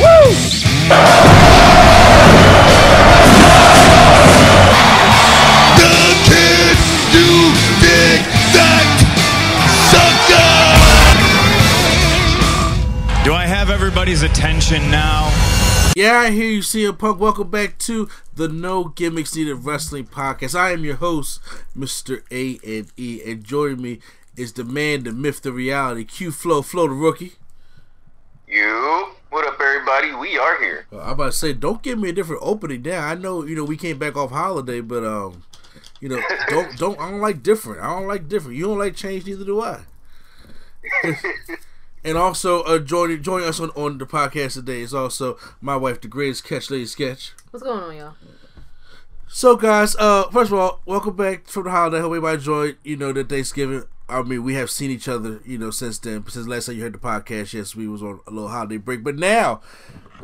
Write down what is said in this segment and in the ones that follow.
Woo! The kid you dig that! Do I have everybody's attention now? Yeah, I hear you, CM Punk. Welcome back to the No Gimmicks Needed Wrestling Podcast. I am your host, Mr. A and E, and joining me is the man, the myth, the reality, Q Flow, Flow the rookie. You, what up, everybody? We are here. Uh, I'm about to say, don't give me a different opening now. I know, you know, we came back off holiday, but um, you know, don't don't. I don't like different. I don't like different. You don't like change, neither do I. and also, uh, joining joining us on, on the podcast today is also my wife, the greatest catch lady sketch. What's going on, y'all? So, guys, uh, first of all, welcome back from the holiday. Hope everybody enjoyed, you know, the Thanksgiving. I mean, we have seen each other, you know, since then. Since last time you heard the podcast, yes, we was on a little holiday break. But now,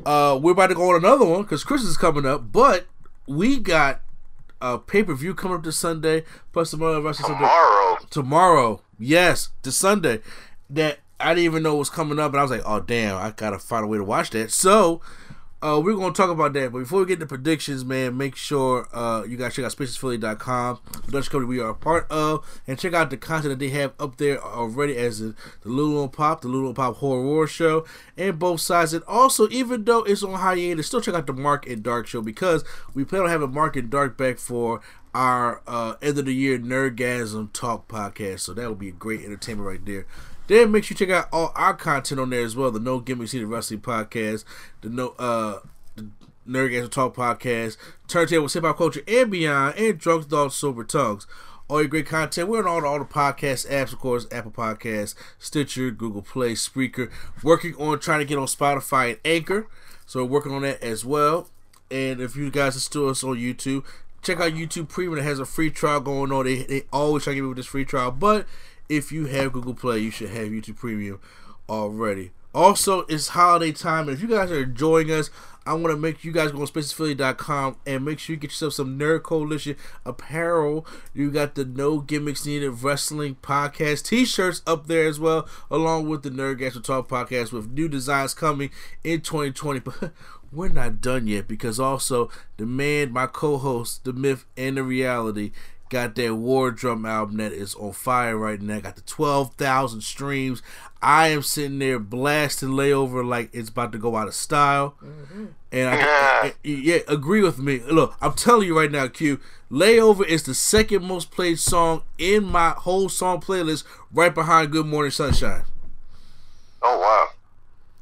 uh, we're about to go on another one because Christmas is coming up. But we got a pay per view coming up this Sunday, plus some other wrestling Sunday- Tomorrow. tomorrow. Yes, the Sunday that I didn't even know was coming up, and I was like, "Oh damn, I gotta find a way to watch that." So, uh, we're gonna talk about that. But before we get to predictions, man, make sure uh, you guys check out SpaciousPhilly.com, the Dutch company we are a part of, and check out the content that they have up there already as the, the Lulu Pop, the Lulu Pop Horror War Show, and both sides. And also, even though it's on hiatus, still check out the Mark and Dark Show because we plan on having Mark and Dark back for our uh, end of the year Nerdgasm Talk podcast. So that will be a great entertainment right there. Then make sure you check out all our content on there as well. The No Gimmicks Needed Wrestling podcast, the No uh the Nerdgasm Talk podcast, Turntable Hip Hop Culture and Beyond, and Drunk Dogs Sober Tongues. All your great content. We're on all, all the podcast apps, of course, Apple Podcasts, Stitcher, Google Play, Spreaker. Working on trying to get on Spotify and Anchor. So working on that as well. And if you guys are still us on YouTube, check out YouTube Premium. It has a free trial going on. They, they always try to give you this free trial. But if you have Google Play, you should have YouTube Premium already. Also, it's holiday time, and if you guys are enjoying us, I want to make you guys go on SpaciousPhilly.com and make sure you get yourself some Nerd Coalition apparel. You got the No Gimmicks Needed Wrestling Podcast t-shirts up there as well, along with the Nerd Nerdgasm Talk podcast with new designs coming in 2020. But we're not done yet because also the man, my co-host, the myth and the reality, got that War Drum album that is on fire right now. Got the 12,000 streams. I am sitting there blasting layover like it's about to go out of style. Mm-hmm. And I, yeah, agree with me. Look, I'm telling you right now, Q, Layover is the second most played song in my whole song playlist, right behind Good Morning Sunshine. Oh wow,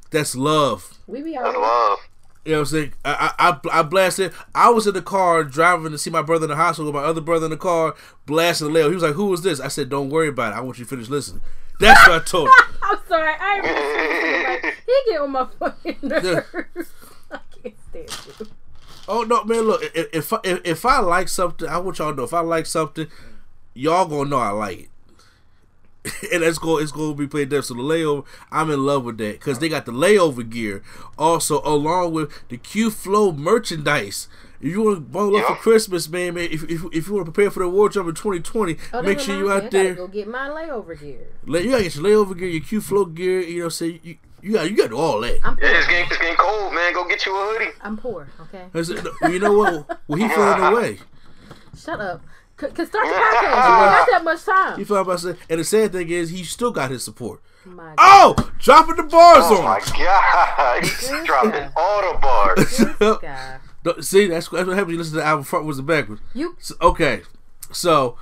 That's love. We be that's alright. love. You know what I'm saying? I, I, I- I blasted. I was in the car driving to see my brother in the hospital. With my other brother in the car blasting the Leo. He was like, "Who was this?" I said, "Don't worry about it. I want you to finish listening." That's what I told him. I'm sorry. I like, he get on my fucking nerves. I can't stand you. Oh no, man! Look, if if if, if I like something, I want y'all to know. If I like something, y'all gonna know I like it. and that's going it's going to be played there. So the layover, I'm in love with that because they got the layover gear, also along with the Q Flow merchandise. If you want to bundle up for Christmas, man, man, if, if, if you want to prepare for the wardrobe in 2020, Oh, make sure you reminds out me, I there. gotta go get my layover gear. Lay- You gotta get your layover gear, your Q Flow gear. You know, say you you got you got to all that. I'm Yeah, it's getting, it's getting cold, man. Go get you a hoodie. I'm poor. Okay. I said, no, you know what? Well, he feeling away. Shut up. C- Cause start the podcast. You ain't got that much time. You feel what I'm saying? And the sad thing is, he still got his support. My Oh, dropping the bars Oh on. Oh my god, he's dropping guy. all the bars. This guy. See, that's, that's what happens. when You listen to the album frontwards and backwards. You So, okay, so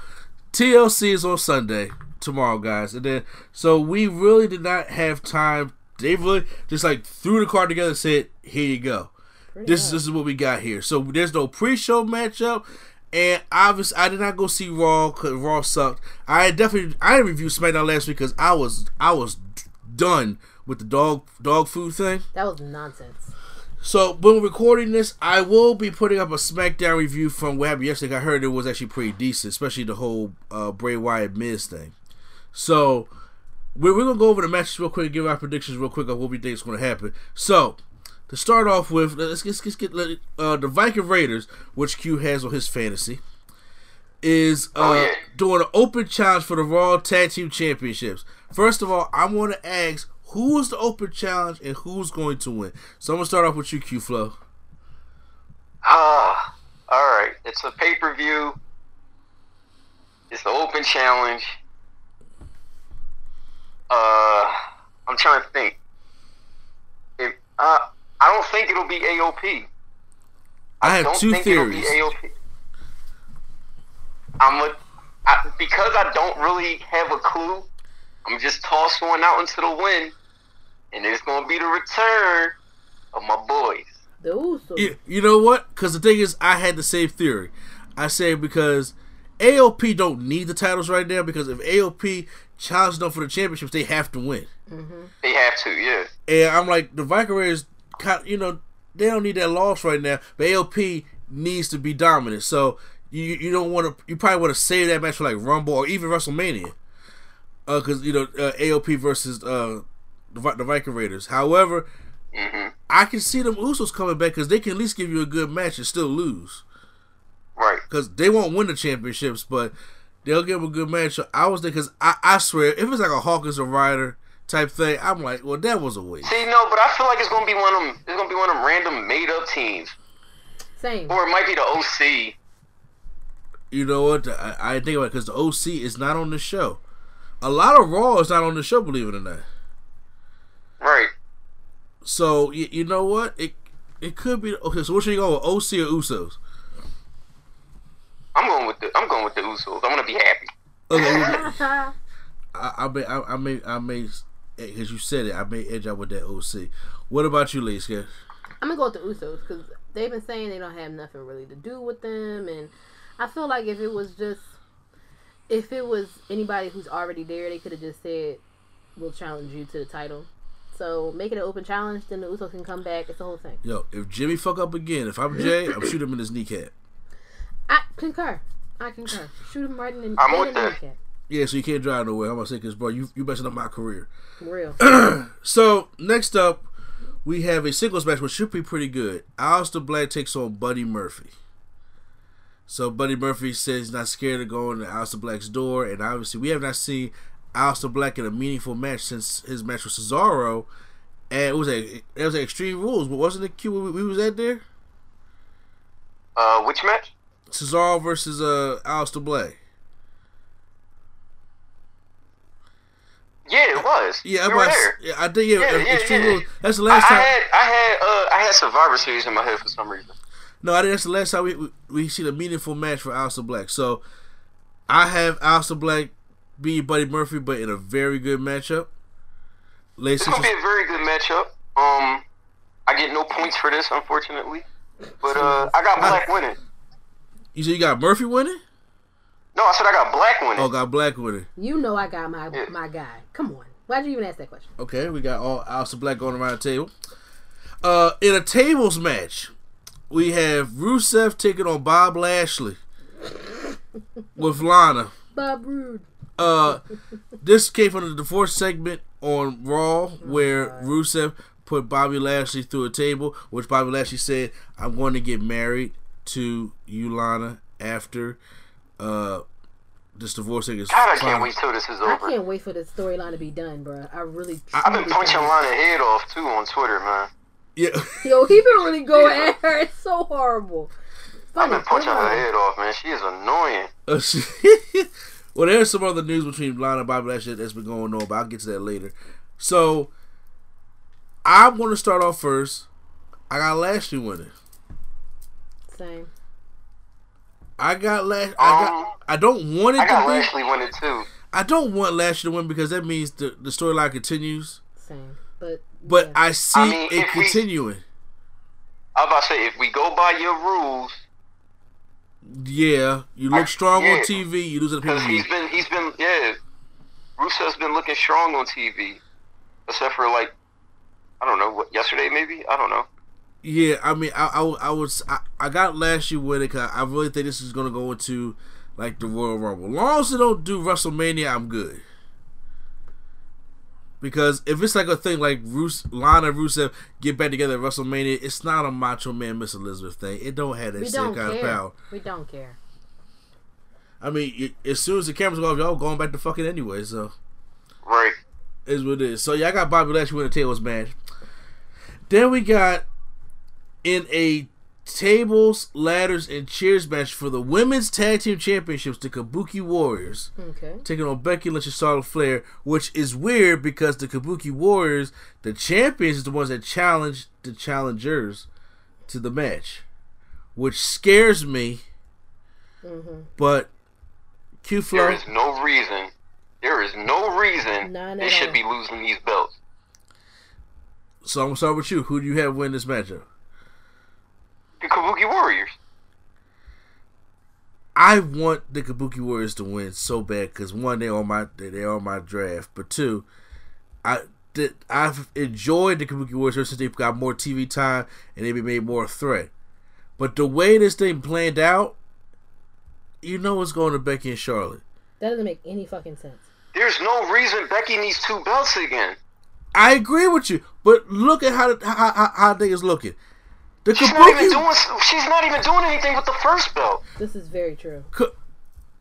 TLC is on Sunday tomorrow, guys, and then so we really did not have time. They really just like threw the card together and said, "Here you go. This is this is what we got here." So there's no pre-show matchup, and obviously I did not go see Raw because Raw sucked. I definitely I didn't review SmackDown last week because I was I was done with the dog dog food thing. that was nonsense. So when recording this, I will be putting up a SmackDown review from what happened yesterday. I heard it was actually pretty decent, especially the whole uh, Bray Wyatt Miz thing. So we're, we're gonna go over the matches real quick and give our predictions real quick of what we think is gonna happen. So to start off with, let's, let's, let's get uh, the Viking Raiders, which Q has on his fantasy, is uh, Oh, yeah. doing an open challenge for the Raw Tag Team Championships. First of all, I want to ask who is the open challenge and who's going to win. So I'm gonna start off with you, Q Flow. Ah, all right. It's a pay per view. It's the open challenge. Uh, I'm trying to think. If uh, I don't think it'll be AOP. I have don't two think it'll theories. be AOP. I'm a, I, because I don't really have a clue. I'm just toss one out into the wind, and it's gonna be the return of my boys. The Usos. You, you know what? Because the thing is, I had the same theory. I said because AOP don't need the titles right now because if AOP challenges them for the championships, they have to win. Mm-hmm. They have to, yeah. And I'm like, the Viking Raiders, kind- you know, they don't need that loss right now. But AOP needs to be dominant. So you you don't want to. You probably want to save that match for like Rumble or even WrestleMania. Because you know uh, AOP versus uh, the, the Viking Raiders. However, hmm I can see them Usos coming back because they can at least give you a good match and still lose. Right. Because they won't win the championships, but they'll give them a good match. So I was there because I, I swear, if it's like a Hawkins or Ryder type thing, I'm like, well, that was a waste. See, no, but I feel like it's gonna be one of them. It's gonna be one of them random made up teams, Same. or it might be the OC. You know what? I, I think about it because the OC is not on the show. A lot of Raw is not on the show, believe it or not. Right. So you, you know what? It it could be okay. So what should you go with, OC or Usos? I'm going with the. I'm going with the Usos. I'm gonna be happy. Okay, I, I may I, I may I may because you said it. I may edge out with that OC. What about you, Lee Scott? I'm gonna go with the Usos because they've been saying they don't have nothing really to do with them, and I feel like if it was just if it was anybody who's already there, they could have just said, "We'll challenge you to the title." So make it an open challenge, then the Usos can come back. It's the whole thing. Yo, if Jimmy fuck up again, if I'm Jay, I'm shooting him in his kneecap. I concur. I concur. Shoot him right in the, I'm right with in the that. kneecap. Yeah, so you can't drive nowhere. I'm gonna say because bro, you you messing up my career. For real. So next up, we have a singles match which should be pretty good. Aleister Black takes on Buddy Murphy. So Buddy Murphy says he's not scared of going to Aleister Black's door, and obviously we have not seen Aleister Black in a meaningful match since his match with Cesaro. And it was a it was a Extreme Rules, but wasn't it Q we, we was at there? Uh, which match? Cesaro versus uh Aleister Black. Yeah, it was. Yeah, we I was, yeah, I think yeah, Yeah, uh, yeah, Extreme yeah. Rules. That's the I, last I time. had I had uh I had Survivor Series in my head for some reason. No, I think that's the last time we we, we seen a meaningful match for Aleister Black. So I have Aleister Black beat Buddy Murphy, but in a very good matchup. Ladies It's gonna be a very good matchup. Um, I get no points for this, unfortunately. But uh, I got Black winning. you said you got Murphy winning? No, I said I got Black winning. Oh, got Black winning. You know I got my Yeah. my guy. Come on. Why'd you even ask that question? Okay, we got all Aleister Black going around the table. Uh, in a tables match, we have Rusev taking on Bob Lashley with Lana. Bob Rude. Uh, this came from the divorce segment on Raw where Rusev put Bobby Lashley through a table, which Bobby Lashley said, "I'm going to get married to you, Lana, after uh this divorce thing is." God, I can't wait till this is over. I can't wait for this storyline to be done, bro. I really. I've been punching can't. Lana head off too on Twitter, man. Yeah, Yo, he been really going at her. It's so horrible. I've been punching her head off, man. She is annoying. Uh, she- Well, there's some other news between Lana and Bobby Lashley that's been going on, but I'll get to that later. So, I'm going to start off first. I got Lashley winning. Same. I got Lash. I Um, got. I don't want it I got to be. Lashley winning too. I don't want Lashley to win because that means the the storyline continues. Same. But But yeah. I see I mean, it if we- continuing. I was about to say, if we go by your rules, Yeah, you look I- strong on. TV. You lose at the pay because he's been, he's been, yeah, Rusev's been looking strong on TV, except for like, I don't know, what yesterday maybe, I don't know. Yeah, I mean, I, I, I was, I, I got Lashley with it 'cause I really think this is gonna go into like the Royal Rumble. As long as they don't do WrestleMania, I'm good. Because if it's like a thing like Rus- Lana and Rusev get back together at WrestleMania, it's not a Macho Man Miss Elizabeth thing. It don't have that we same don't kind care. of power. We don't care. I mean, y- as soon as the cameras go off, y'all going back to fucking anyway. So Right. is what it is. So yeah, I got Bobby Lashley winning the tables match. Then we got in a tables, ladders, and chairs match for the women's tag team championships, the Kabuki Warriors Okay. taking on Becky Lynch and Charlotte Flair, which is weird because the Kabuki Warriors, the champions, is the ones that challenge the challengers to the match, which scares me. Mm-hmm. But Q There Flow. is no reason, there is no reason None they should all. be losing these belts. So I'm gonna start with you. Who do you have win this matchup? The Kabuki Warriors. I want the Kabuki Warriors to win so bad because one, they're on my they're on my draft, but two, I did I've enjoyed the Kabuki Warriors since they've got more TV time and they've been made more a threat. But the way this thing planned out, you know it's going to Becky and Charlotte. That doesn't make any fucking sense. There's no reason Becky needs two belts again. I agree with you, but look at how how how, how they is looking. The She's not even Kabuki, doing. She's not even doing anything with the first belt. This is very true. Ka-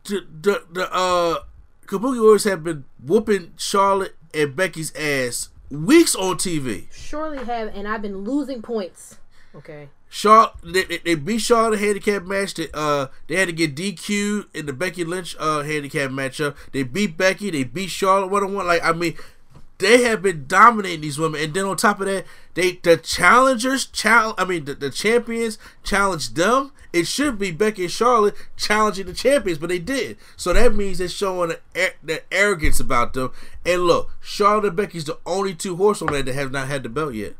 the, the the uh Kabuki Warriors have been whooping Charlotte and Becky's ass weeks on TV. Surely have, and I've been losing points. Okay. Charlotte, they, they, they beat Charlotte in a handicap match. They, uh, they had to get DQ in the Becky Lynch uh handicap matchup. They beat Becky. They beat Charlotte one on one. Like I mean, they have been dominating these women. And then on top of that, they the challengers challenge. I mean, the, the champions challenged them. It should be Becky and Charlotte challenging the champions, but they did. So that means they're showing the, the arrogance about them. And look, Charlotte and Becky's the only two horsewomen that have not had the belt yet.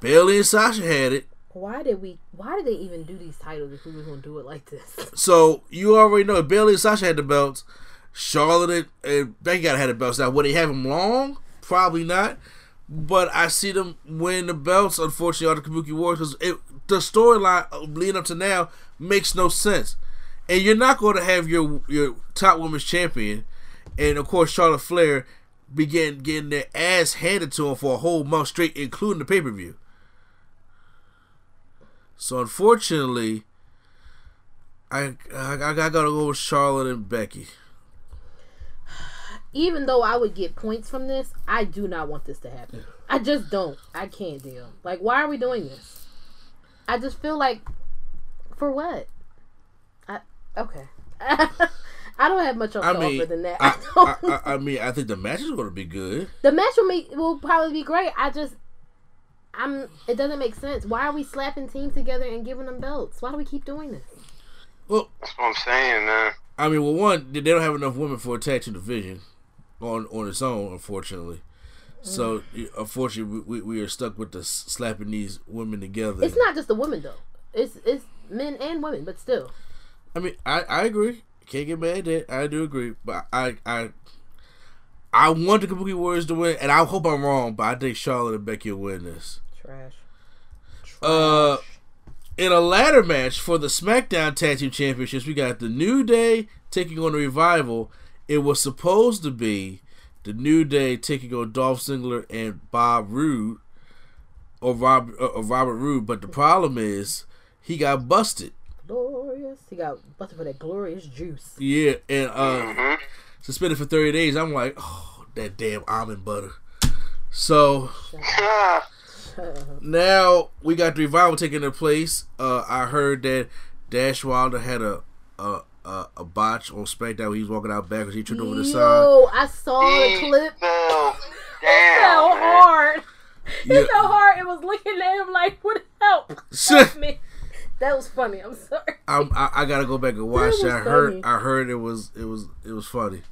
Bayley and Sasha had it. Why did we? Why did they even do these titles if we were gonna do it like this? So you already know Bayley and Sasha had the belts. Charlotte and, Becky gotta have the belts. Now, would they have them long? Probably not. But I see them win the belts. Unfortunately, on the Kabuki Warriors because the storyline leading up to now makes no sense. And you're not going to have your your top women's champion, and of course Charlotte Flair, begin getting their ass handed to them for a whole month straight, including the pay per view. So unfortunately, I, I I gotta go with Charlotte and Becky. Even though I would get points from this, I do not want this to happen. I just don't. I can't deal. Like, why are we doing this? I just feel like, for what? I okay. I don't have much else I to mean, offer than that. I, I don't- I, I, I mean, I think the match is gonna be good. the match will make will probably be great. I just, I'm. It doesn't make sense. Why are we slapping teams together and giving them belts? Why do we keep doing this? Well, That's what I'm saying, man. I mean, well, one, they don't have enough women for a tag team division on on its own, unfortunately. So, unfortunately, we, we, we are stuck with the slapping these women together. It's not just the women though. It's it's men and women, but still. I mean, I, I agree. Can't get mad at that. I do agree, but I I I want the Kabuki Warriors to win, and I hope I'm wrong, but I think Charlotte and Becky will win this. Trash. Uh, in a ladder match for the SmackDown Tag Team Championships, we got the New Day taking on the Revival. It was supposed to be the New Day taking on Dolph Ziggler and Bob Roode, or Rob uh, or Robert Roode, but the problem is he got busted. Glorious. He got busted for that glorious juice. Yeah, and uh, suspended for thirty days. I'm like, oh, that damn almond butter. So now we got the revival taking their place. Uh, I heard that Dash Wilder had a a a, a botch on SmackDown. Where he was walking out back because he tripped over the sign. Yo, I saw the clip. fell It fell down. man. hard. Yeah. It fell hard. It was looking at him like, "What help? Help me!" That was funny. I'm sorry. I'm, I, I gotta go back and watch That that. was I heard funny. I heard it was it was it was funny.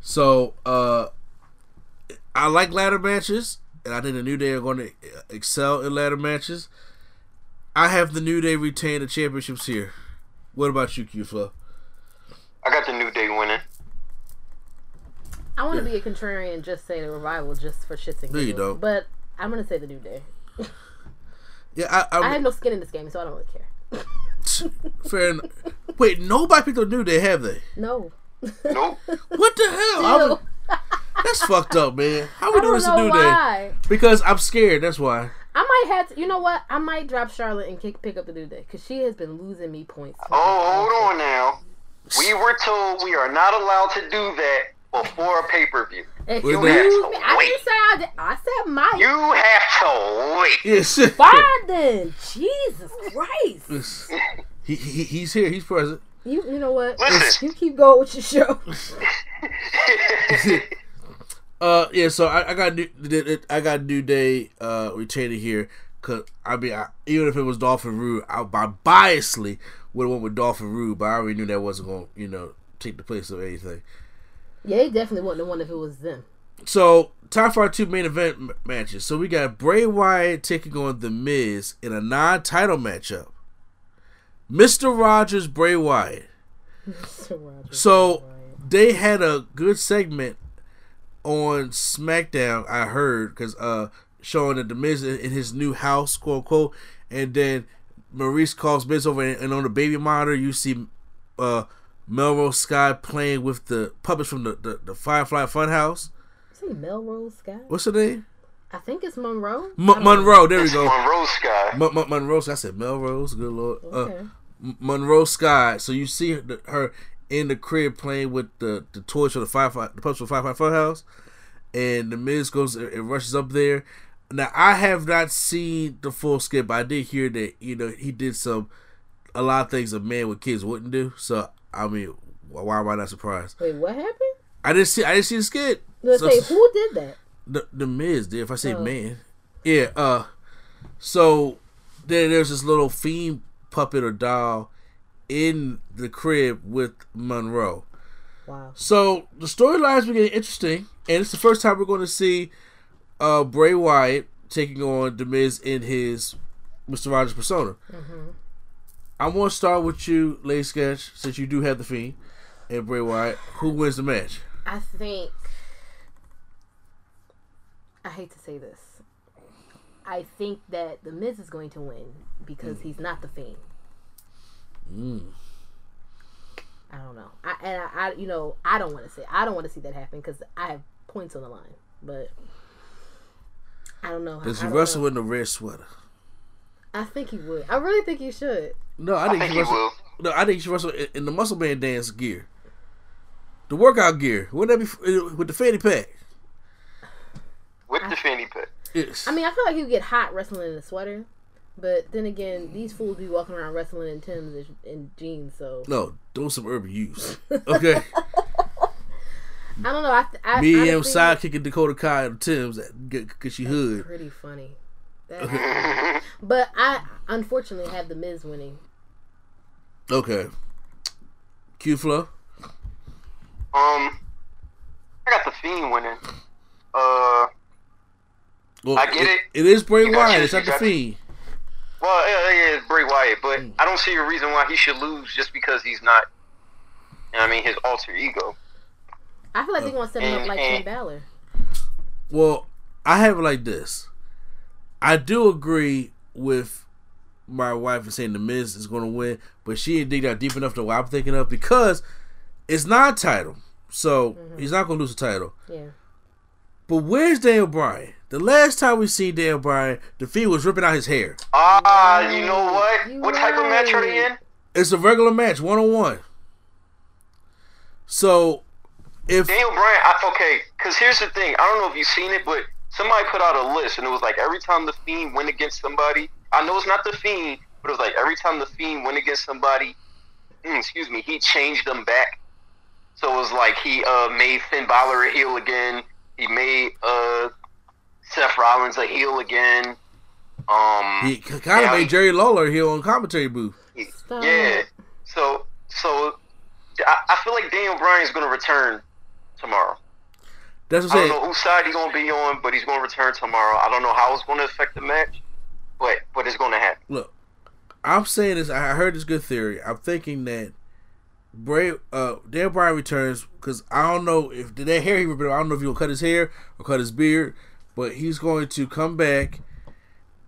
So uh I like ladder matches, and I think the New Day are going to excel in ladder matches. I have the New Day retain the championships here. What about you, Q Flow? I got the New Day winning. I want to be a contrarian, and just say the revival, just for shits and No, you giggles. don't. But I'm gonna say the new day. Yeah, I, I I, have no skin in this game, so I don't really care. fair enough. Wait, nobody picked the New Day, have they? No. Nope. What the hell? I'm- that's fucked up, man. How we doing don't this know New Day? Because I'm scared. That's why. I might have to. You know what? I might drop Charlotte and kick, pick up the new day because she has been losing me points. Oh, hold on now. We were told we are not allowed to do that before a pay per view. Excuse Wait, me. wait. I didn't say I did. I said might. You have to wait. Yes. Fine then. Jesus Christ. he, he he's here. He's present. You you know what? Listen. You keep going with your show. Uh, yeah. So I, I got new, I got New Day uh retaining here. Cause I mean, I, even if it was Dolph and Roode, I, I biasly would have went with Dolph and Roode, but I already knew that wasn't going, to you know, take the place of anything. Yeah, he definitely wouldn't have won if it was them. So time for our two main event m- matches. So we got Bray Wyatt taking on The Miz in a non-title matchup. Mister Rogers, Bray Wyatt. Mr. Rogers, So they had a good segment on SmackDown. I heard because uh, showing that the Miz in in his new house, quote unquote, and then Maryse calls Miz over, and, and on the baby monitor you see uh, Melrose Sky playing with the puppets from the the, the Firefly Funhouse. See Melrose Sky? What's her name? I think it's Monroe. M- I don't Monroe. There we go. Monroe Sky. M- M- Monroe. I said Melrose. Good lord. know. Uh, Okay. Monroe Sky. So you see her, her in the crib playing with the the toys for the Firefly, the pups for Firefly Funhouse, and the Miz goes and rushes up there. Now I have not seen the full skit, but I did hear that you know he did some a lot of things a man with kids wouldn't do. So I mean, why am I not surprised? Wait, what happened? I didn't see I didn't see the skit. Let's So- say who did that? the the Miz did. If I say Oh. man, yeah. Uh, so there, there's this little fiend puppet or doll in the crib with Monroe. Wow. So the storylines were getting interesting, and it's the first time we're going to see uh Bray Wyatt taking on the Miz in his Mister Rogers persona. I'm going to start with you, Lady Sketch, since you do have the fiend and Bray Wyatt. Who wins the match? I think I hate to say this. I think that the Miz is going to win because he's not the Fiend. Mm. I don't know. I and I, I you know, I don't want to say I don't want to see that happen because I have points on the line. But I don't know. Does I he wrestle know. in the red sweater? I think he would. I really think he should. No, I I think, think he he wrestle. will. No, I think he should wrestle in, in the muscle band dance gear, the workout gear. Wouldn't that be uh, with the fanny pack? With the fanny pack. Yes. I mean, I feel like he would get hot wrestling in a sweater. But then again, these fools be walking around wrestling in Tim's and- and jeans, so no, doing some urban use. Okay, I don't know. I, th- I me and him honestly- sidekicking Dakota Kai and Tim's because she hood. pretty funny. That- but I unfortunately have the Miz winning. Okay. Q flow. Um, I got the Fiend winning. Uh, Well, I get it. It is Bray You Wyatt. It's not the got- Fiend. Well, yeah, yeah, it's Bray Wyatt, but Hmm. I don't see a reason why he should lose just because he's not. You know what I mean, his alter ego. I feel like they're gonna set him up like and- Finn Balor. Well, I have it like this. I do agree with my wife in saying the Miz is going to win, but she didn't dig that deep enough to what I'm thinking of because it's not a title, so he's not going to lose the title. Yeah. But where's Daniel Bryan? The last time we see Daniel Bryan, the Fiend was ripping out his hair. Ah, you know what? You what type of match are they in? It's a regular match, one on one. So, if Daniel Bryan, I, okay, because here's the thing. I don't know if you've seen it, but somebody put out a list, and it was like every time the Fiend went against somebody, I know it's not the Fiend, but it was like every time the Fiend went against somebody, mm, excuse me, he changed them back. So it was like he uh, made Finn Balor a heel again. He made uh, Seth Rollins a heel again. Um, He kind of now made Jerry Lawler heel on commentary booth. he- yeah. So so I, I feel like Daniel Bryan is going to return tomorrow. That's what I I'm don't saying. know whose side he's going to be on, but he's going to return tomorrow. I don't know how it's going to affect the match, but but it's going to happen. Look, I'm saying this. I heard this good theory. I'm thinking that Bray, uh, Daniel Bryan returns because I don't know if did that hair he ripped. I don't know if he'll cut his hair or cut his beard, but he's going to come back,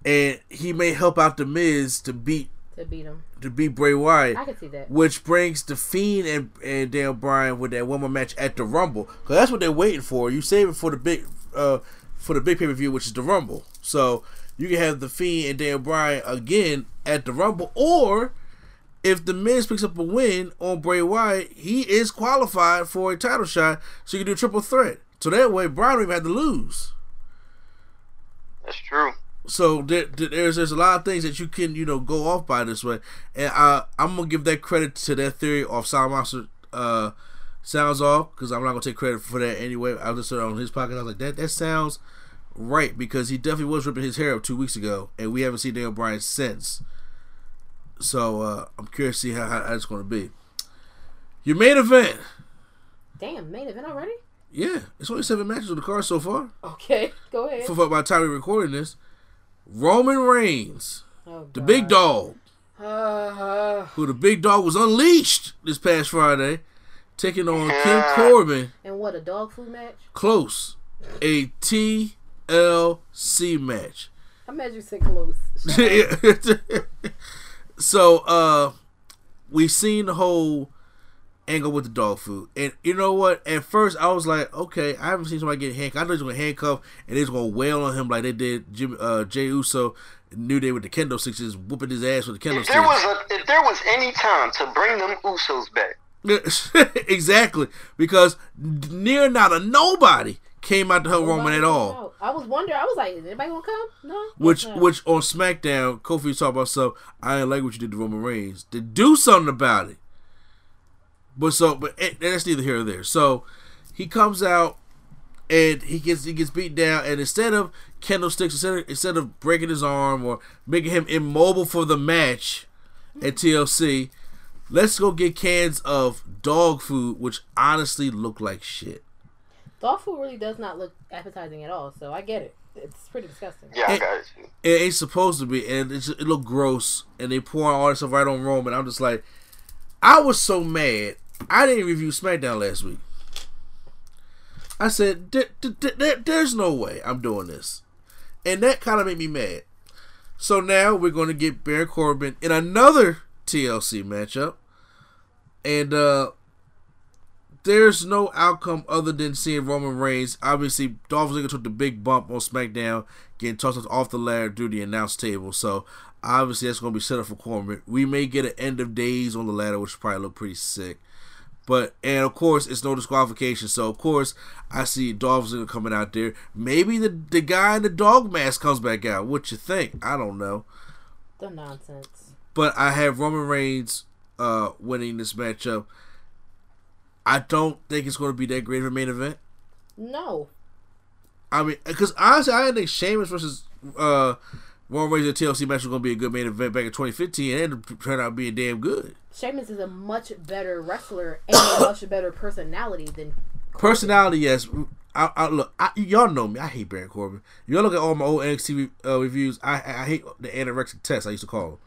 and he may help out the Miz to beat to beat him. to beat Bray Wyatt. I can see that. Which brings the Fiend and, and Daniel Bryan with that one more match at the Rumble. Cause that's what they're waiting for. You save it for the big uh for the big pay per view, which is the Rumble. So you can have the Fiend and Daniel Bryan again at the Rumble, or if the Miz picks up a win on Bray Wyatt, he is qualified for a title shot. So you can do a triple threat. So that way, Bryan don't even have to lose. That's true. So there, there- there's there's a lot of things that you can you know go off by this way, and I I'm gonna give that credit to that theory of Sound Monster uh, sounds off because I'm not gonna take credit for that anyway. I listened on his podcast. I was like that that sounds right because he definitely was ripping his hair up two weeks ago, and we haven't seen Daniel Bryan since. So uh, I'm curious to see how, how that's gonna be. Your main event, Damn, main event already? Yeah, it's only seven matches on the card so far. Okay, go ahead. For, for by the time we're recording this, Roman Reigns. Oh, the big dog, Uh, who the big dog was unleashed this past Friday, taking on King Yeah. Corbin. and what a dog food match? Close, a TLC match. I mad you said close. so, uh, we've seen the whole angle with the dog food, and you know what? At first, I was like, okay, I haven't seen somebody get handcuffed. I know he's gonna handcuff and he's gonna wail on him like they did Jim, uh, Jay Uso. New Day with the kendo sticks, whooping his ass with the kendo If there sticks. was a, if there was any time to bring them Usos back, exactly, because near not a nobody came out to help Roman at all. No, I was wondering. I was like, is anybody gonna come? No. Which, No. which on SmackDown, Kofi was talking about stuff. I didn't like what you did to Roman Reigns. To do something about it. But so, but it, that's neither here or there. So he comes out and he gets he gets beat down, and instead of candlesticks, instead of, instead of breaking his arm or making him immobile for the match at TLC, let's go get cans of dog food, which honestly look like shit. dog food really does not look appetizing at all. So I get it. It's pretty disgusting. yeah, I It- got it. it ain't supposed to be, and it's, it looked gross. And they pour all this stuff right on Roman. And I'm just like, I was so mad. I didn't review SmackDown last week. I said, "There- there- there- "There's no way I'm doing this," and that kind of made me mad. So now we're going to get Baron Corbin in another TLC matchup, and uh there's no outcome other than seeing Roman Reigns. Obviously, Dolph Ziggler took the big bump on SmackDown, getting tossed off the ladder through the announce table. So obviously, that's going to be set up for Corbin. We may get an end of days on the ladder, which probably look pretty sick. But and of course, it's no disqualification. So of course, I see Dolph Ziggler coming out there. Maybe the the guy in the dog mask comes back out. What you think? I don't know. The nonsense. But I have Roman Reigns uh, winning this matchup. I don't think it's going to be that great of a main event. No. I mean, because honestly, I didn't think Sheamus versus uh, Roman Reigns at TLC match was going to be a good main event back in 2015, and it turned out being damn good. Sheamus is a much better wrestler and a much better personality than Personality, yes. I, I look, I, y'all know me. I hate Baron Corbin. Y'all look at all my old NXT uh, reviews. I, I hate the anorexic test. I used to call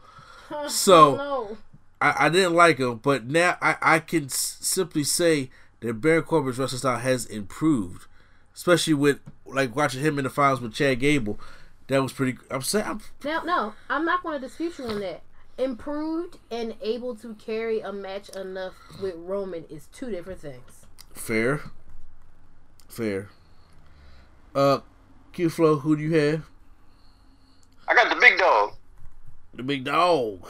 him. So no. I, I didn't like him, but now I, I can s- simply say that Baron Corbin's wrestling style has improved, especially with like watching him in the finals with Chad Gable. That was pretty. I'm saying I'm, Now, no, I'm not going to dispute you on that. Improved and able to carry a match enough with Roman is two different things. fair, fair. Uh, Q Flow, who do you have? I got the big dog. The big dog.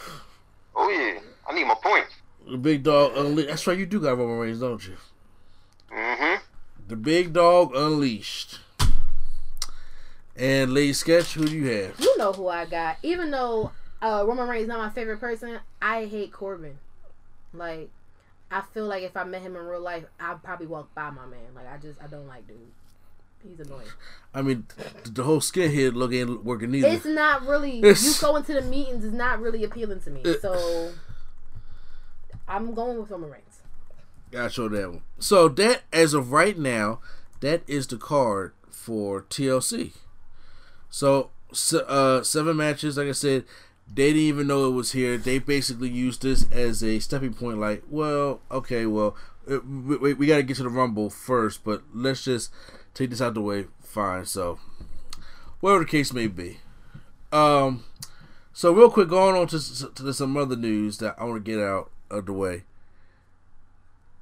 Oh yeah, I need my points. The big dog. Unle- That's right. You do got Roman Reigns, don't you? Mm-hmm. The big dog unleashed. And Lady Sketch, who do you have? You know who I got. Even though uh, Roman Reigns is not my favorite person, I hate Corbin. Like, I feel like if I met him in real life, I'd probably walk by my man. Like, I just I don't like dude. He's annoying. I mean, the whole skinhead look ain't working either. It's not really It's- you going to the meetings is not really appealing to me. It- So I'm going with Roman Reigns. Gotta show that one. So that, as of right now, that is the card for TLC. So se- uh, seven matches. Like I said, they didn't even know it was here. They basically used this as a stepping point. Like, well, okay, well, we, we, we got to get to the Rumble first, but let's just take this out the way. Fine. So, whatever the case may be. Um. So real quick, going on to, s- to some other news that I want to get out of the way.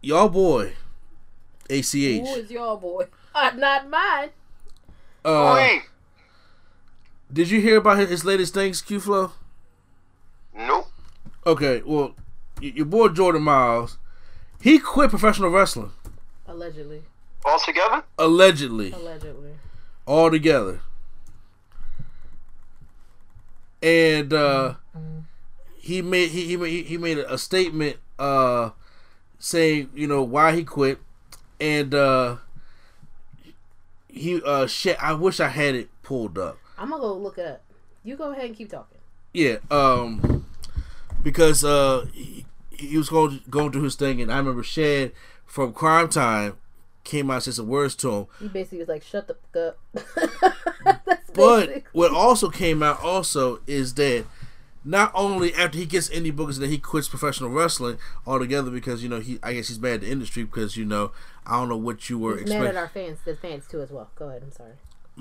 Y'all boy, ACH. Who is y'all boy? Uh, not mine. Uh, Wait, did you hear about his, his latest things, Q Flow? nope. Okay, well, y- your boy Jordan Myles, he quit professional wrestling Allegedly. All together? allegedly, Allegedly. altogether, and uh, he made he he made, he made a statement uh, saying you know why he quit, and uh, he uh shit. I wish I had it pulled up. I'm gonna go look it up. You go ahead and keep talking. Yeah, um, because uh, he, he was going going through his thing, and I remember Shad from Cryme Tyme came out and said some words to him. He basically was like, "Shut the fuck up." But basic. what also came out also is that not only after he gets indie bookings that he quits professional wrestling altogether because you know he I guess he's mad at the industry because you know I don't know what you were He's mad at our fans. The fans too as well. Go ahead. I'm sorry.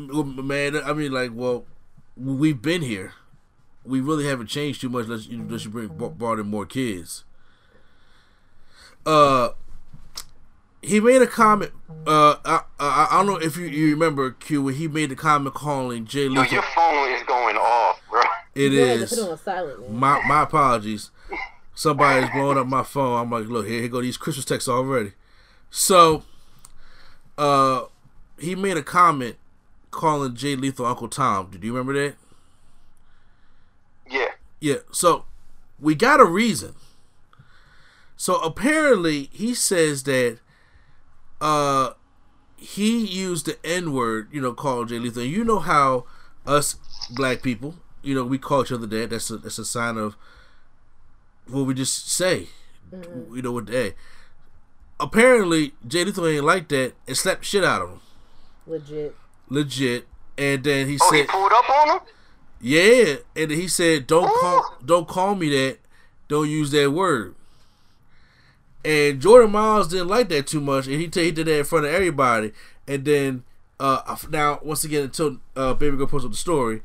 Man, I mean, like, well, we've been here. We really haven't changed too much unless you, unless you bring brought in more kids. Uh, he made a comment. Uh, I, I, I don't know if you, you remember Q when he made the comment calling Jay Yo, Lethal. your phone is going off, bro. It You had to is. put it on silent. My my apologies. Somebody's blowing up my phone. I'm like, look, here, here go these Christmas texts already. So, uh, he made a comment calling Jay Lethal Uncle Tom. Did you remember that? Yeah. Yeah. So we got a reason. So apparently he says that uh he used the N word, you know, called Jay Lethal. And you know how us black people, you know, we call each other that. That's a that's a sign of what we just say. You know what they apparently Jay Lethal ain't like that and slapped shit out of him. Legit. Legit. And then he Oh, he said pulled up on him? yeah, and he said, "Don't call, don't call me that. Don't use that word." And Jordan Myles didn't like that too much, and he, t- he did that in front of everybody. And then, uh, now once again, until uh, Baby Girl posted the story,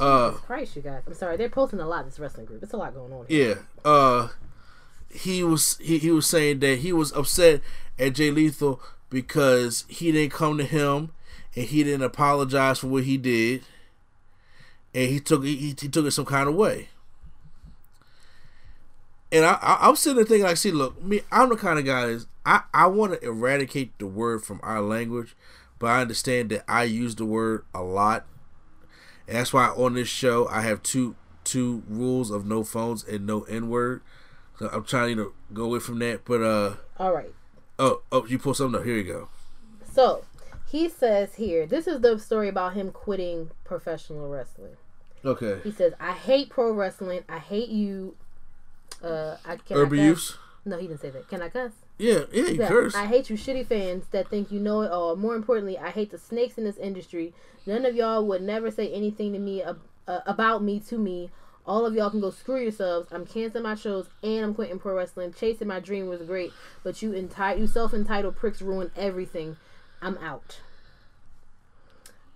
uh, Christ, you guys. I'm sorry. They're posting a lot. This wrestling group. It's a lot going on. Here. yeah, uh, he was he, he was saying that he was upset at Jay Lethal because he didn't come to him and he didn't apologize for what he did, and he took he, he took it some kind of way. And I, I I'm sitting there thinking like, see, look, me, I'm the kind of guy is I I want to eradicate the word from our language, but I understand that I use the word a lot, and that's why on this show I have two two rules of no phones and no n word. So I'm trying to go away from that, but uh All right. oh oh you pull something up. Here you go. So he says here, this is the story about him quitting professional wrestling. Okay. He says, "I hate pro wrestling. I hate you." Uh, I can Urban I use. No, he didn't say that. Can I cuss? Yeah yeah you curse. I hate you shitty fans that think you know it all. More importantly, I hate the snakes in this industry. None of y'all would never say anything to me ab- uh, about me to me. All of y'all can go screw yourselves. I'm canceling my shows and I'm quitting pro wrestling. Chasing my dream was great, but you enti- you self entitled pricks ruined everything. I'm out.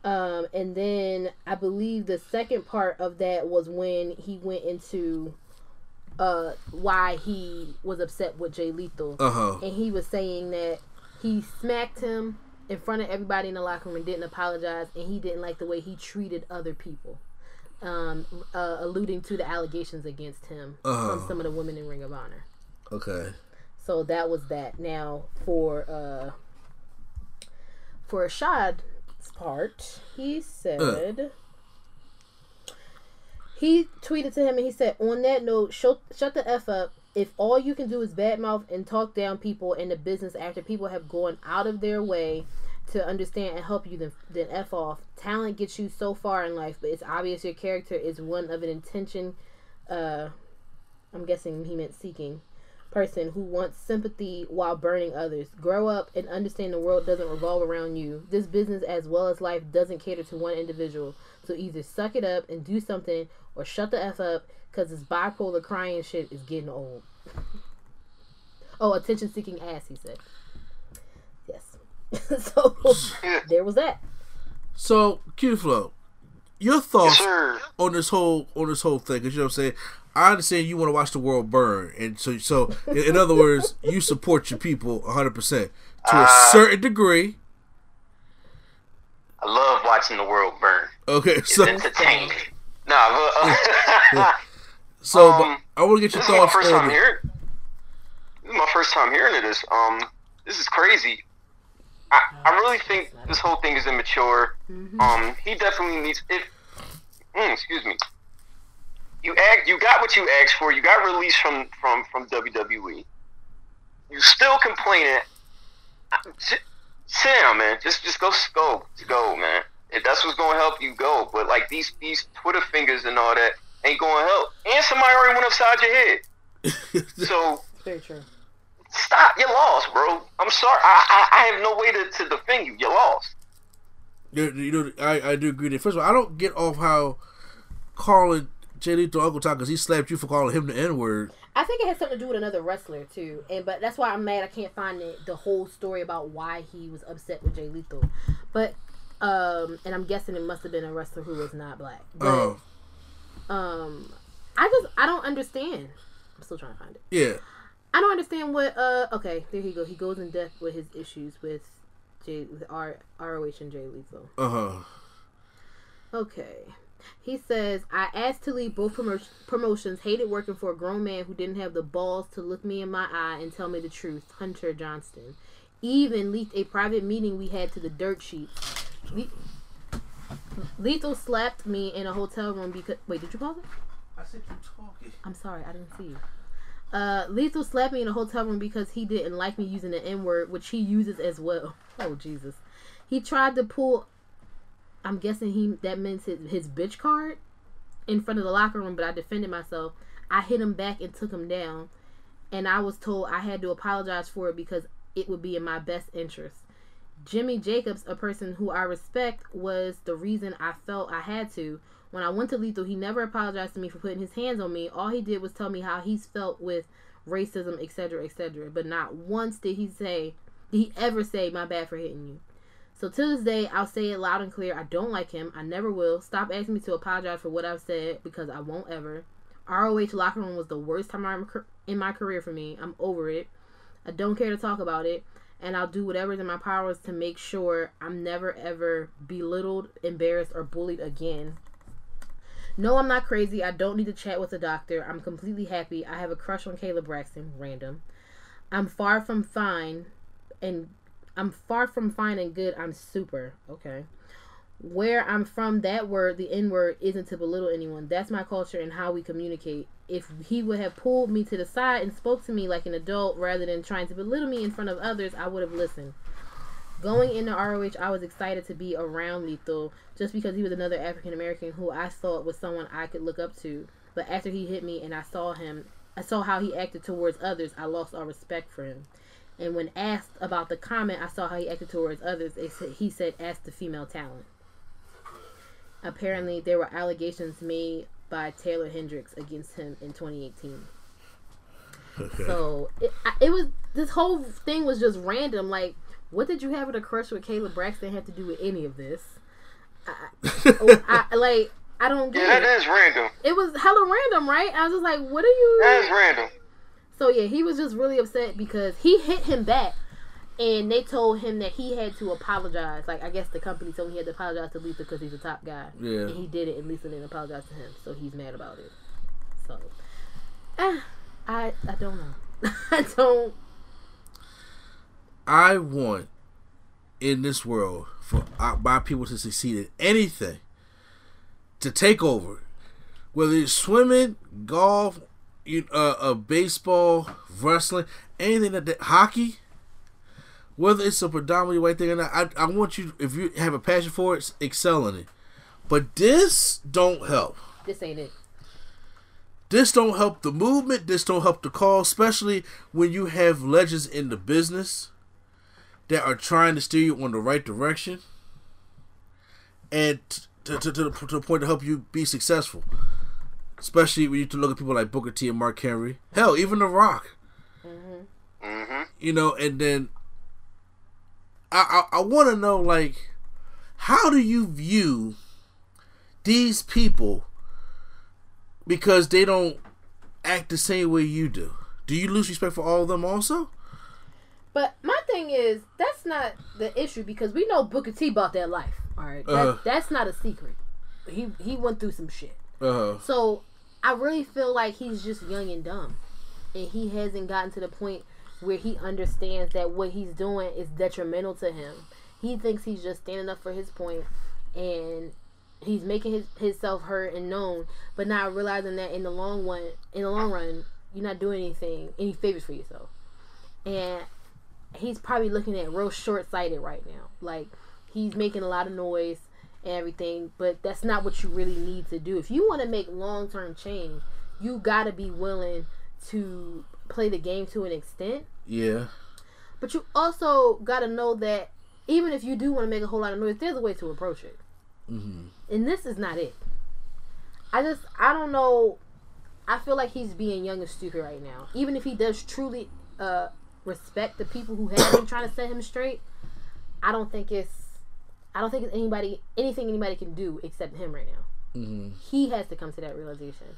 Um, and then I believe the second part of that was when he went into uh why he was upset with Jay Lethal. Uh-huh. And he was saying that he smacked him in front of everybody in the locker room and didn't apologize and he didn't like the way he treated other people. Um, uh, alluding to the allegations against him Uh-huh. from some of the women in Ring of Honor. Okay. So that was that. Now for uh for Ashad's part, he said he tweeted to him and he said, "On that note, shut shut the f up if all you can do is badmouth and talk down people in the business after people have gone out of their way to understand and help you, then then f off. Talent gets you so far in life, but it's obvious your character is one of an intention. Uh, I'm guessing he meant seeking person who wants sympathy while burning others. Grow up and understand the world doesn't revolve around you. This business, as well as life, doesn't cater to one individual. So either suck it up and do something, or shut the f up, because this bipolar crying shit is getting old. oh, attention seeking ass, he said. Yes. so there was that. So, Q Flow, your thoughts on this whole on this whole thing? Because you know what I'm saying. I understand you want to watch the world burn, and so so in, in other words, you support your people 100 percent to a Uh, certain degree. I love watching the world burn. Okay, It's so entertaining. Nah, but uh, so um, but I want to get your this is my first time hearing. This is my first time hearing of this. Um, this is crazy. I, I really think this whole thing is immature. Um, he definitely needs if. Mm, excuse me. You act. You got what you asked for. You got released from from from WWE. You still complaining. I- Sit, sit down, man. Just just go go just go, man. If that's what's gonna help you, go. But like these these Twitter fingers and all that ain't gonna help. And somebody already went upside your head. so Very true. stop. You lost, bro. I'm sorry. I I, I have no way to, to defend you. You lost. You, you know, I, I do agree that. First of all, I don't get off how calling Jay Lethal Uncle Tom because he slapped you for calling him the N word. I think it has something to do with another wrestler too, and but that's why I'm mad. I can't find the, the whole story about why he was upset with Jay Lethal, but um, and I'm guessing it must have been a wrestler who was not black. But Oh, um, I just I don't understand. I'm still trying to find it. yeah. I don't understand what. Uh, okay, there he go. He goes in depth with his issues with J with R ROH and Jay Lethal. Uh huh. Okay. He says, I asked to leave both promo- promotions, hated working for a grown man who didn't have the balls to look me in my eye and tell me the truth. Hunter Johnston. Even leaked a private meeting we had to the dirt sheets. Le- Lethal slapped me in a hotel room because. Wait, did you pause it? I said you talking. I'm sorry, I didn't see you. Uh, Lethal slapped me in a hotel room because he didn't like me using the N word, which he uses as well. Oh Jesus! He tried to pull. I'm guessing he that meant his, his bitch card in front of the locker room, but I defended myself. I hit him back and took him down, and I was told I had to apologize for it because it would be in my best interest. Jimmy Jacobs, a person who I respect, was the reason I felt I had to. When I went to Lethal, he never apologized to me for putting his hands on me. All he did was tell me how he's felt with racism, etc., etc. But not once did he say, did he ever say, my bad for hitting you. So to this day, I'll say it loud and clear. I don't like him. I never will. Stop asking me to apologize for what I've said because I won't ever. ROH locker room was the worst time in my career for me. I'm over it. I don't care to talk about it. And I'll do whatever's in my powers to make sure I'm never ever belittled, embarrassed, or bullied again. No, I'm not crazy. I don't need to chat with a doctor. I'm completely happy. I have a crush on Caleb Braxton. Random. I'm far from fine and I'm far from fine and good. I'm super. Okay. Where I'm from, that word, the N word, isn't to belittle anyone. That's my culture and how we communicate. If he would have pulled me to the side and spoke to me like an adult rather than trying to belittle me in front of others, I would have listened. Going into ROH, I was excited to be around Lethal just because he was another African American who I thought was someone I could look up to. But after he hit me and I saw him, I saw how he acted towards others, I lost all respect for him. And when asked about the comment, I saw how he acted towards others. He said, ask the female talent. Apparently, there were allegations made by Taylor Hendricks against him in 2018. So it, it was this whole thing was just random. Like, what did you have with a crush with Caleb Braxton have to do with any of this? I, I, like, I don't get Yeah, it. that is random. It was hella random, right? I was just like, what are you? That is random. So yeah, he was just really upset because he hit him back, and they told him that he had to apologize. Like I guess the company told him he had to apologize to Lethal because he's a top guy. Yeah. And he did it, and Lethal didn't apologize to him, so he's mad about it. So, ah, I I don't know. I don't. I want in this world for uh, my people to succeed in anything, to take over, whether it's swimming, golf, you uh, uh baseball, wrestling, anything that, that hockey, whether it's a predominantly white thing or not, I, I want you if you have a passion for it, excel in it. But this don't help. This ain't it. This don't help the movement. This don't help the cause, especially when you have legends in the business that are trying to steer you on the right direction, and to, to, to, the, to the point to help you be successful. Especially when you to look at people like Booker T and Mark Henry. Hell, even The Rock. Mm-hmm. You know, and then I I, I want to know like, how do you view these people because they don't act the same way you do? Do you lose respect for all of them also? But my thing is, that's not the issue because we know Booker T bought that life. All right, that, Uh-huh. that's not a secret. He he went through some shit. Uh, So I really feel like he's just young and dumb, and he hasn't gotten to the point where he understands that what he's doing is detrimental to him. He thinks he's just standing up for his point, and he's making his himself heard and known, but not realizing that in the long run, in the long run, you're not doing anything any favors for yourself. And he's probably looking at real short sighted right now. Like he's making a lot of noise and everything, but that's not what you really need to do. If you want to make long term change, you gotta be willing to play the game to an extent. yeah. But you also gotta know that even if you do want to make a whole lot of noise, there's a way to approach it. Mm-hmm. And this is not it. I just I don't know. I feel like he's being young and stupid right now. Even if he does truly uh, respect the people who have been trying to set him straight, I don't think it's I don't think it's anybody anything anybody can do except him right now. Mm-hmm. He has to come to that realization.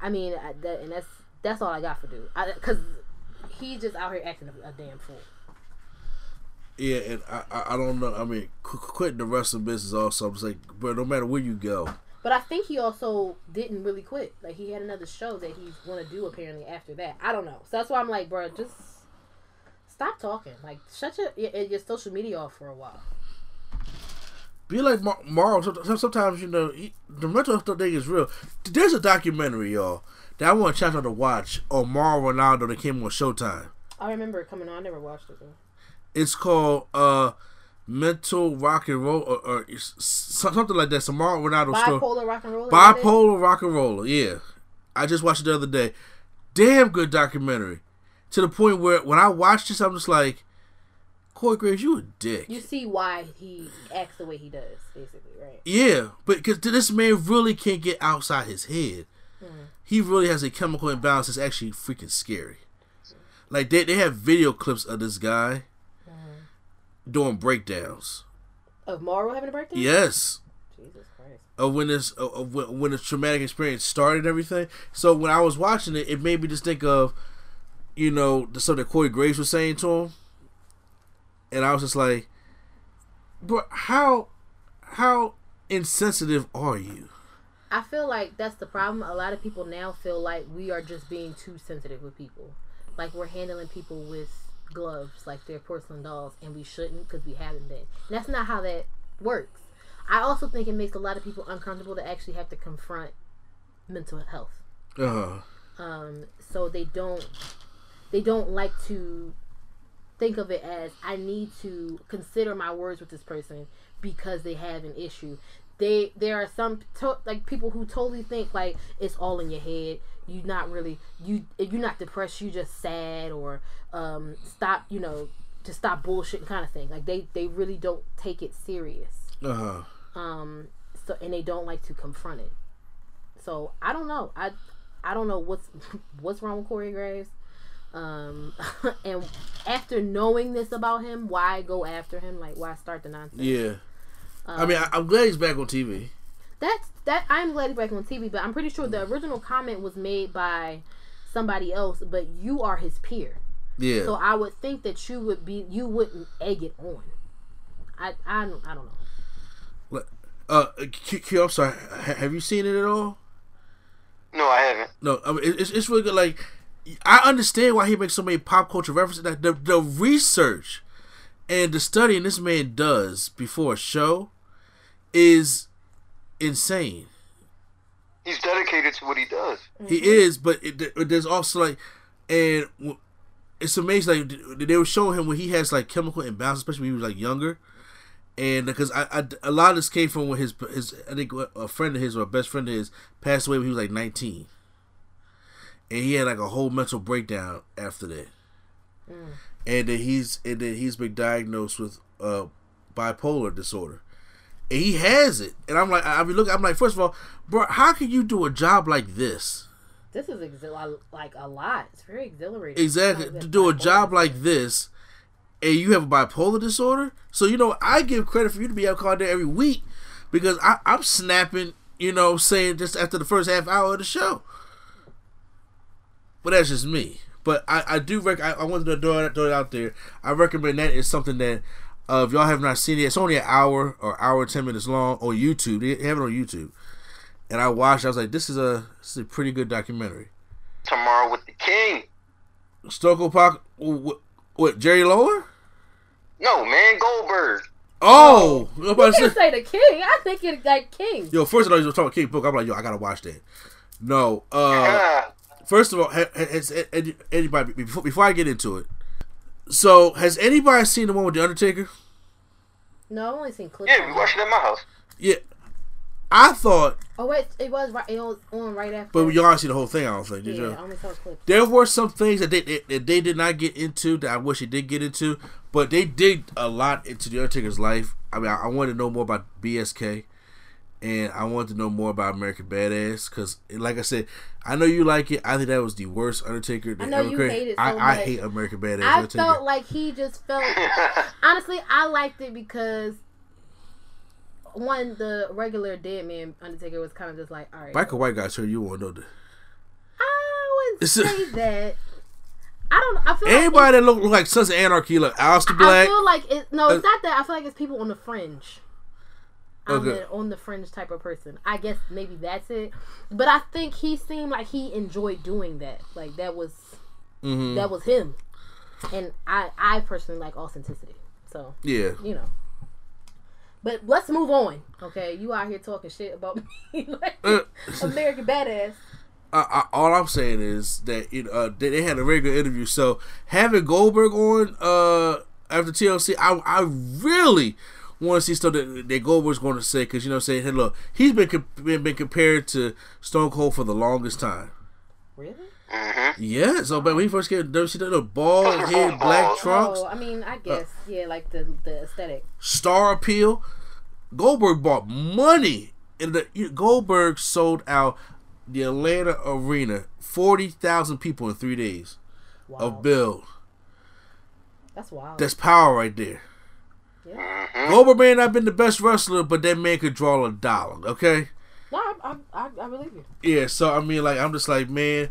I mean, I, that, and that's that's all I got for dude. Because he's just out here acting a, a damn fool. Yeah, and I, I I don't know. I mean, qu- quitting the wrestling business also. I'm like, but no matter where you go, But I think he also didn't really quit. Like he had another show that he's to do apparently after that. I don't know. So that's why I'm like, bro, just stop talking. Like shut your your, your social media off for a while. Be like Mar- Mauro. Sometimes you know he, the mental health thing is real. There's a documentary, y'all, that I want to y'all to watch on Mauro Ranallo that came on Showtime. I remember it coming on. I never watched it though. It's called uh Mental Rock and Roll or, or something like that. Some Mauro Ranallo story. Bipolar rock and roll. Bipolar rock and roller, yeah. I just watched it the other day. Damn good documentary. To the point where when I watched this, I'm just like, Corey Graves, you a dick. You see why he acts the way he does, basically, right? Yeah, but because this man really can't get outside his head. Hmm. He really has a chemical imbalance that's actually freaking scary. Like they, they have video clips of this guy hmm. doing breakdowns. Of Mauro having a breakdown. Yes. Jesus Christ. of when this of when when the traumatic experience started and everything. So when I was watching it, it made me just think of, you know, the stuff that Corey Graves was saying to him, and I was just like, "But how how insensitive are you? I feel like that's the problem. A lot of people now feel like we are just being too sensitive with people. Like we're handling people with gloves like they're porcelain dolls, and we shouldn't because we haven't been. And that's not how that works. I also think it makes a lot of people uncomfortable to actually have to confront mental health. Uh, Um, so they don't they don't like to think of it as I need to consider my words with this person because they have an issue. They there are some to, like people who totally think like it's all in your head. You not really you you're not depressed. You just sad or um stop you know to stop bullshit kind of thing. Like they they really don't take it serious. Uh huh. Um so and they don't like to confront it. So I don't know. I I don't know what's what's wrong with Corey Graves. Um and after knowing this about him, why go after him? Like why start the nonsense? yeah. I mean, I, I'm glad he's back on TV. That's that I'm glad he's back on TV, but I'm pretty sure the original comment was made by somebody else, but you are his peer. Yeah. So I would think that you would be you wouldn't egg it on. I I don't I don't know. uh, Q, Q, I'm sorry. Have you seen it at all? No, I haven't. No, I mean it's it's really good. Like I understand why he makes so many pop culture references. That the the research and the studying this man does before a show is insane. He's dedicated to what he does. He mm-hmm. is, but it, it- there's also like, and it's amazing. Like they were showing him when he has like chemical imbalance, especially when he was like younger. And uh, because I, I, a lot of this came from when his his I think a friend of his or a best friend of his passed away when he was like 19, and he had like a whole mental breakdown after that. And then he's and then he's been diagnosed with uh bipolar disorder. And he has it, and I'm like, I mean, look, I'm like, first of all, bro, how can you do a job like this? This is exil- like a lot. It's very exhilarating. Exactly. To do a job like this, and you have a bipolar disorder. So you know, I give credit for you to be out called there every week because I, I'm snapping. You know, saying just after the first half hour of the show. But that's just me. But I, I do rec- I, I wanted to throw it, throw it out there. I recommend that it's something that uh, if y'all have not seen it, it's only an hour or hour ten minutes long on YouTube. They have it on YouTube. And I watched. I was like, this is a this is a pretty good documentary. Tomorrow with the King. Stone Cold Park. What, what Jerry Lawler? No, man, Goldberg. Oh, I'm about You to can't say- say the king. I think it like king. yo. First of all, you was talking King Book. I'm like, yo, I gotta watch that. No, uh, Ah, first of all, ha- ha- has anybody before before I get into it? So, has anybody seen the one with the Undertaker? No, I've only seen clips. yeah, we watched it at my house. Yeah, I thought, Oh wait, it was right. It was on right after. but y'all see the whole thing. I don't think yeah, did you? I only saw clips. There were some things that they that that they did not get into that I wish they did get into, but they did a lot into the Undertaker's life. I mean, I, I wanted to know more about BSK, and I wanted to know more about American Badass because, like I said, I know you like it. I think that was the worst Undertaker. That I know ever you created. hate it I, so I much. hate American Badass I Undertaker. felt like he just felt. honestly, I liked it because one, the regular dead man Undertaker was kind of just like, all right. Michael White got sure you won't know that. I wouldn't It's- say that. I don't. I feel like Anybody like that look, look like Sons of Anarchy, like Aleister I Black, I feel like it. No, it's Uh, not that. I feel like it's people on the fringe. I'm Okay. an on the fringe type of person. I guess maybe that's it. But I think he seemed like he enjoyed doing that. Like that was Mhm. that was him. And I I personally like authenticity. So yeah. you know. But let's move on. Okay, you out here talking shit about me like Uh, American badass. I, I, all I'm saying is that you know, uh, they, they had a very good interview. So having Goldberg on uh, after TLC, I I really want to see stuff that, that Goldberg's going to say because you know, what I'm saying, hey, look, he's been, com- been been compared to Stone Cold for the longest time. Really? Mm-hmm. Yeah, so but when he first came, WCW, the bald head, black oh, trunks, Oh, I mean, I uh, guess yeah, like the the aesthetic. star appeal. Goldberg bought money, and the you- Goldberg sold out the Atlanta arena, forty thousand people in three days Wow, of build. that's wild. That's power right there. Yeah. Goldberg may not have been the best wrestler, but that man could draw a dollar. Okay, No, I, I, I, I believe you. yeah. So I mean, like, I'm just like, man,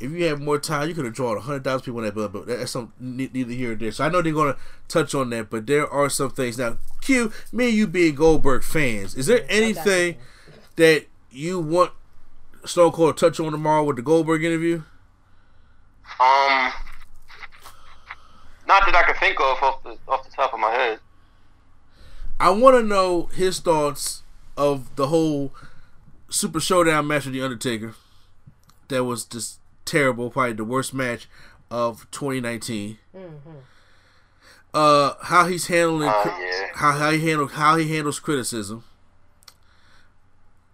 if you had more time, you could have drawn a hundred thousand people in that build. But that's some ne- neither here or there. So I know they're gonna touch on that, but there are some things now. Q, me and you being Goldberg fans, is there anything that you want Stone Cold to touch on tomorrow with the Goldberg interview? Um, not that I can think of off the off the top of my head. I want to know his thoughts of the whole Super Showdown match with the Undertaker. That was just terrible, probably the worst match of 2019. Uh, how he's handling, cri- yeah. how how he handle how he handles criticism.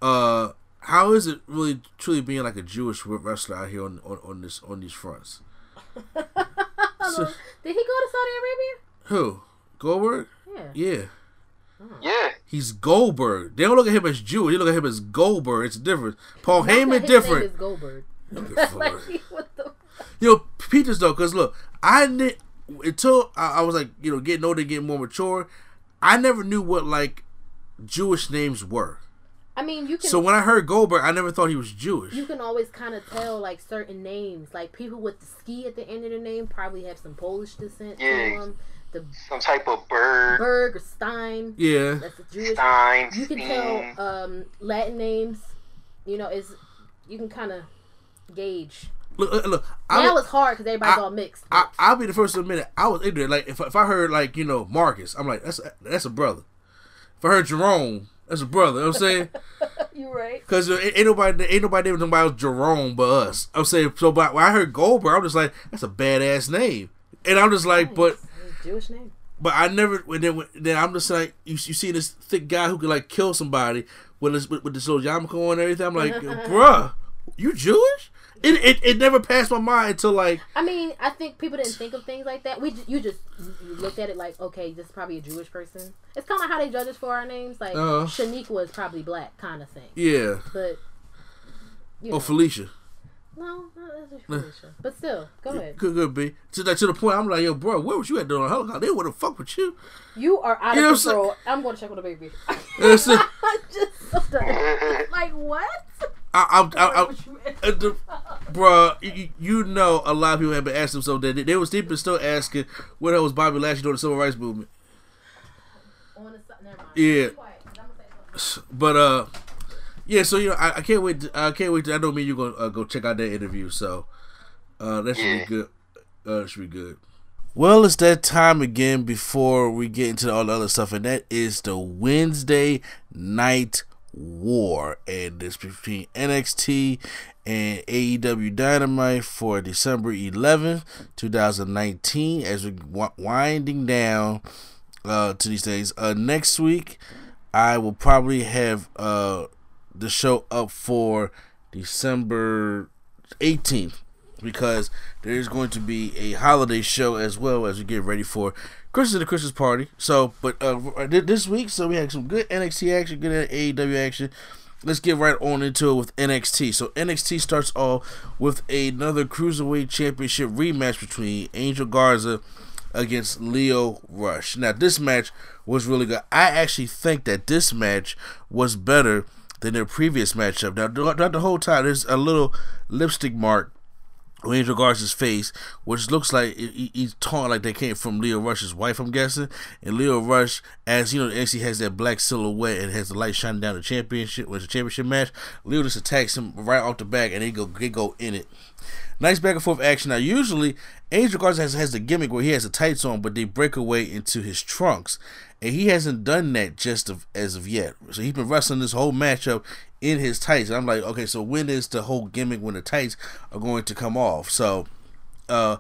Uh, how is it really truly being like a Jewish wrestler out here on on, on this on these fronts? So- Did he go to Saudi Arabia? who Goldberg? Yeah. Yeah. Yeah, He's Goldberg. They don't look at him as Jewish. They look at him as Goldberg. It's different. Paul Not Heyman his different. Name is Goldberg. Good like, what the? You know, Peters though, because look, I did until I, I was like, you know, getting older, getting more mature. I never knew what like Jewish names were. I mean, you can. So when I heard Goldberg, I never thought he was Jewish. you can always kind of tell like certain names, like people with the ski at the end of the name probably have some Polish descent Yeah. to them. The some type of bird, Berg or Stein, yeah, that's a Jewish. Stein, You can Steen. tell um, Latin names. You know, is you can kind of gauge. look, look, look Now I, it's hard because everybody's I- all mixed. I, I'll be the first to admit it. I was ignorant. Like if, if I heard like you know Marcus, I'm like that's that's a brother. If I heard Jerome, That's a brother. You know what I'm saying. you right. Cause ain't nobody, ain't nobody named somebody else Jerome but us. I'm saying so. But when I heard Goldberg, I'm just like, that's a badass name, and I'm just like, but Jewish name. but I never. When then, then I'm just like, you, you see this thick guy who could like kill somebody with this with, with this little yarmulke on and everything. I'm like, bruh, you Jewish? It, it it never passed my mind until like I mean, I think people didn't think of things like that. We you just you looked at it like, okay, this is probably a Jewish person. It's kind of how they judge us for our names. Like Uh. Shaniqua is probably black, kind of thing. yeah. But you Oh, know. Felicia. No, not necessarily Felicia. But still, go ahead. Could could be to that to the point. I'm like, yo, bro, where was you at during the helicopter? They would have fucked with you. You are out You know of what I'm saying? control. I'm going to check on the baby. It's a- just like what? I, I, I, I, uh, the, bruh, you, you know, a lot of people have been asking themselves that. They, they was deep still asking, what the hell was Bobby Lashley doing the civil rights movement? On the never mind. Yeah. Be quiet, 'cause I'm gonna say something. But uh, yeah. So you know, I, I can't wait. To, I can't wait. To, I know me. and You gonna uh, go check out that interview. So uh, that should Yeah. be good. Uh, that should be good. Well, it's that time again before we get into all the other stuff, and that is the Wednesday night war, and it's between NXT and AEW Dynamite for December 11th, 2019. As we're winding down uh, to these days, uh, next week I will probably have uh, the show up for December 18th because there is going to be a holiday show as well as we get ready for Christmas the Christmas party. So, but uh, this week, so we had some good NXT action, good AEW action. Let's get right on into it with NXT. So NXT starts off with another cruiserweight championship rematch between Angel Garza against Lio Rush. Now this match was really good. I actually think that this match was better than their previous matchup. Now throughout the whole time, there's a little lipstick mark on Angel Garza's face, which looks like he- he- he's torn like they came from Lio Rush's wife, I'm guessing. And Lio Rush, as you know, NXT has that black silhouette and has the light shining down the championship, when it's a championship match. Lio just attacks him right off the back, and they go they go in it. Nice back and forth action. Now, usually Angel Garza has, has the gimmick where he has the tights on, but they break away into his trunks, and he hasn't done that just of, as of yet. So he's been wrestling this whole matchup in his tights. And I'm like, okay, so when is the whole gimmick when the tights are going to come off? So, uh,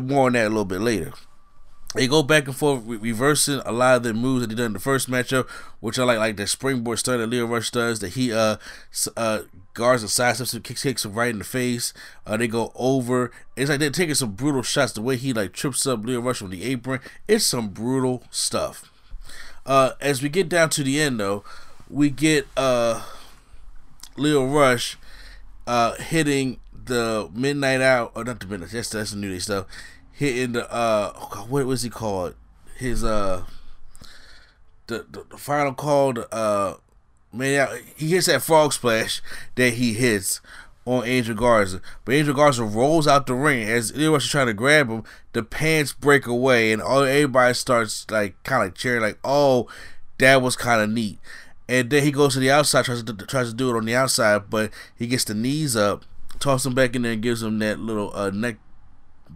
more on that a little bit later. They go back and forth, re- reversing a lot of the moves that they done in the first matchup, which are like like the springboard stun that Lio Rush does. That he uh uh guards and sidesteps and kicks kicks him right in the face. Uh, they go over. It's like they're taking some brutal shots. The way he like trips up Lio Rush on the apron, it's some brutal stuff. Uh, as we get down to the end though, we get uh Lio Rush uh hitting the midnight out or not the midnight that's that's the new day stuff hitting the uh oh God, what was he called? His uh the the, the final call the, uh man he hits that frog splash that he hits on Angel Garza. But Angel Garza rolls out the ring. As Rush trying to grab him the pants break away and all everybody starts like kind of cheering like oh that was kind of neat. And then he goes to the outside, tries to tries to do it on the outside, but he gets the knees up, tosses him back in there, and gives him that little uh, neck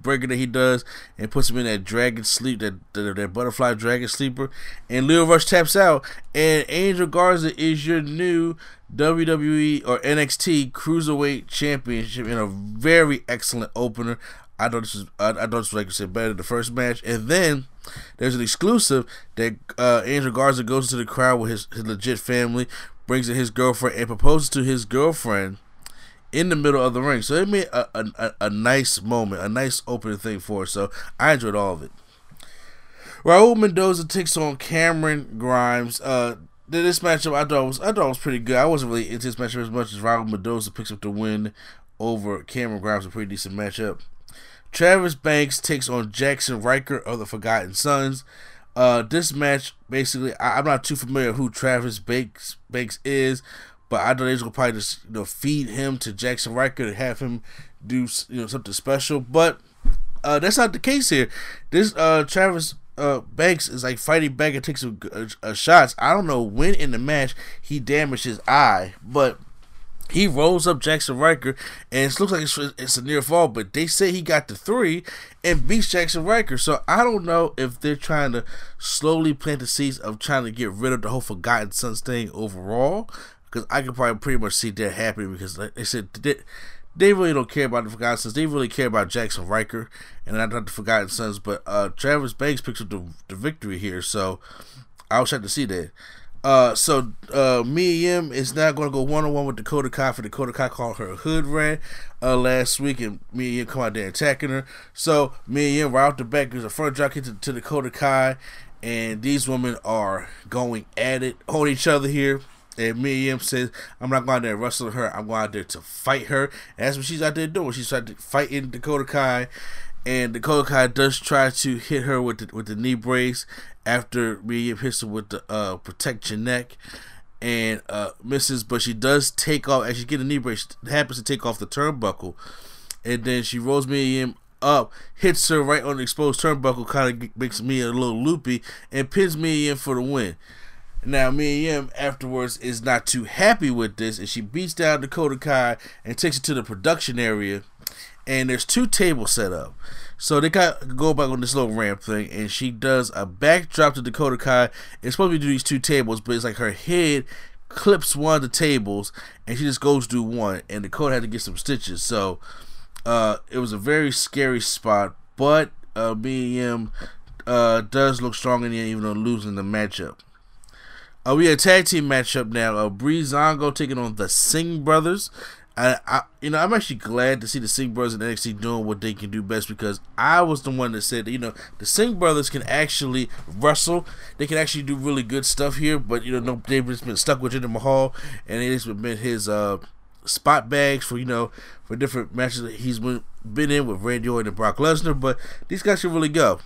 breaker that he does, and puts him in that dragon sleep, that that, that butterfly dragon sleeper. And Lio Rush taps out, and Angel Garza is your new WWE or NXT Cruiserweight Championship in a very excellent opener. I thought this was I, I thought this like I said better than the first match, and then there's an exclusive that uh, Angel Garza goes into the crowd with his, his legit family, brings in his girlfriend, and proposes to his girlfriend in the middle of the ring. So it made a, a, a, nice moment, a nice opening thing for us. So I enjoyed all of it. Raul Mendoza takes on Cameron Grimes. Uh, this matchup I thought was I thought was pretty good. I wasn't really into this matchup as much as Raul Mendoza picks up the win over Cameron Grimes. A pretty decent matchup. Travis Banks takes on Jaxson Ryker of the Forgotten Sons. Uh, this match basically, I, I'm not too familiar who Travis Banks Banks is, but I know they're gonna probably just you know feed him to Jaxson Ryker and have him do you know something special. But uh, that's not the case here. This uh, Travis uh, Banks is like fighting back and takes some uh, uh, shots. I don't know when in the match he damaged his eye, but He rolls up Jaxson Ryker, and it looks like it's, it's a near fall, but they say he got the three and beats Jaxson Ryker. So I don't know if they're trying to slowly plant the seeds of trying to get rid of the whole Forgotten Sons thing overall. Because I can probably pretty much see that happening because, like they said, they, they really don't care about the Forgotten Sons. They really care about Jaxson Ryker and not the Forgotten Sons. But uh, Travis Banks picks up the, the victory here, so I was excited to see that. Uh, so uh, Mia Yim is now going to go one on one with Dakota Kai for Dakota Kai called her hood rat uh, last week, and Mia Yim come out there attacking her. So Mia Yim right off the back gives a front kick to, to Dakota Kai, and these women are going at it on each other here. And Mia Yim says, I'm not going out there wrestling her. I'm going out there to fight her. And that's what she's out there doing. She's trying to fighting Dakota Kai. And Dakota Kai does try to hit her with the, with the knee brace after Mia Yim hits her with the uh, protect your neck and uh, misses. But she does take off, as she get a knee brace, happens to take off the turnbuckle. And then she rolls Mia Yim up, hits her right on the exposed turnbuckle, kind of makes me a little loopy, and pins Mia Yim for the win. Now, Mia Yim afterwards is not too happy with this, and she beats down Dakota Kai and takes it to the production area. And there's two tables set up. So they got go back on this little ramp thing, and she does a backdrop to Dakota Kai. It's supposed to be do these two tables, but it's like her head clips one of the tables, and she just goes to one, and Dakota had to get some stitches. So uh, it was a very scary spot, but uh, BM uh, does look strong in the end, even though losing the matchup. Uh, we had a tag team matchup now. Uh, Breezango taking on the Singh brothers. I, I, you know, I'm actually glad to see the Singh brothers in NXT doing what they can do best because I was the one that said, you know, the Singh brothers can actually wrestle. They can actually do really good stuff here, but you know, no, they've just been stuck with Jinder Mahal, and it's been his uh, spot bags for you know for different matches that he's been been in with Randy Orton and Brock Lesnar. But these guys should really go.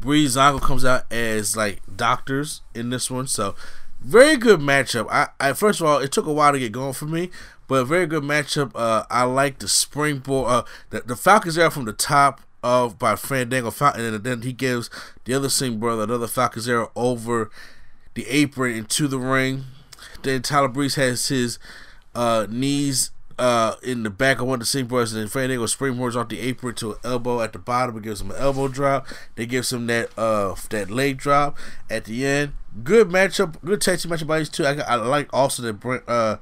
Breezango comes out as like doctors in this one, so very good matchup. I, I first of all, it took a while to get going for me, but very good matchup. Uh, I like the springboard. Uh, the, the Falcons are from the top of by Fandango Falcon, and then he gives the other Singh brother another Falcons arrow over the apron into the ring. Then Tyler Breeze has his uh, knees uh, in the back of one of the Singh brothers, and then Fandango springboards off the apron to an elbow at the bottom. It gives him an elbow drop. They gives him that uh that leg drop at the end. Good matchup, good team matchup by these two. I, I like also that uh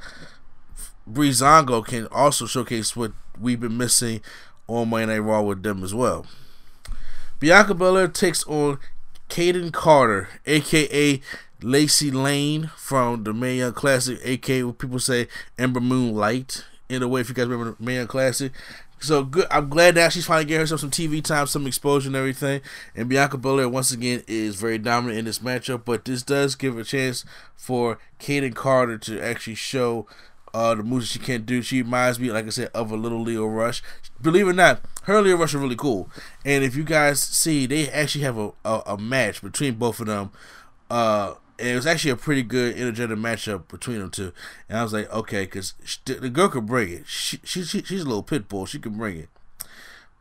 Breezango can also showcase what we've been missing on Monday Night Raw with them as well. Bianca Belair takes on Kayden Carter, aka Lacey Lane from the Mae Young Classic, aka what people say Ember Moon Light. In a way, if you guys remember the Mae Classic. So good. I'm glad that she's finally getting herself some TV time, some exposure, and everything. And Bianca Belair once again is very dominant in this matchup. But this does give a chance for Kayden Carter to actually show uh, the moves she can't do. She reminds me, like I said, of a little Lio Rush. Believe it or not, her Lio Rush are really cool. And if you guys see, they actually have a, a, a match between both of them. Uh, and it was actually a pretty good energetic matchup between them two. And I was like, okay, because the girl could bring it. She, she, she, she's a little pit bull. She can bring it.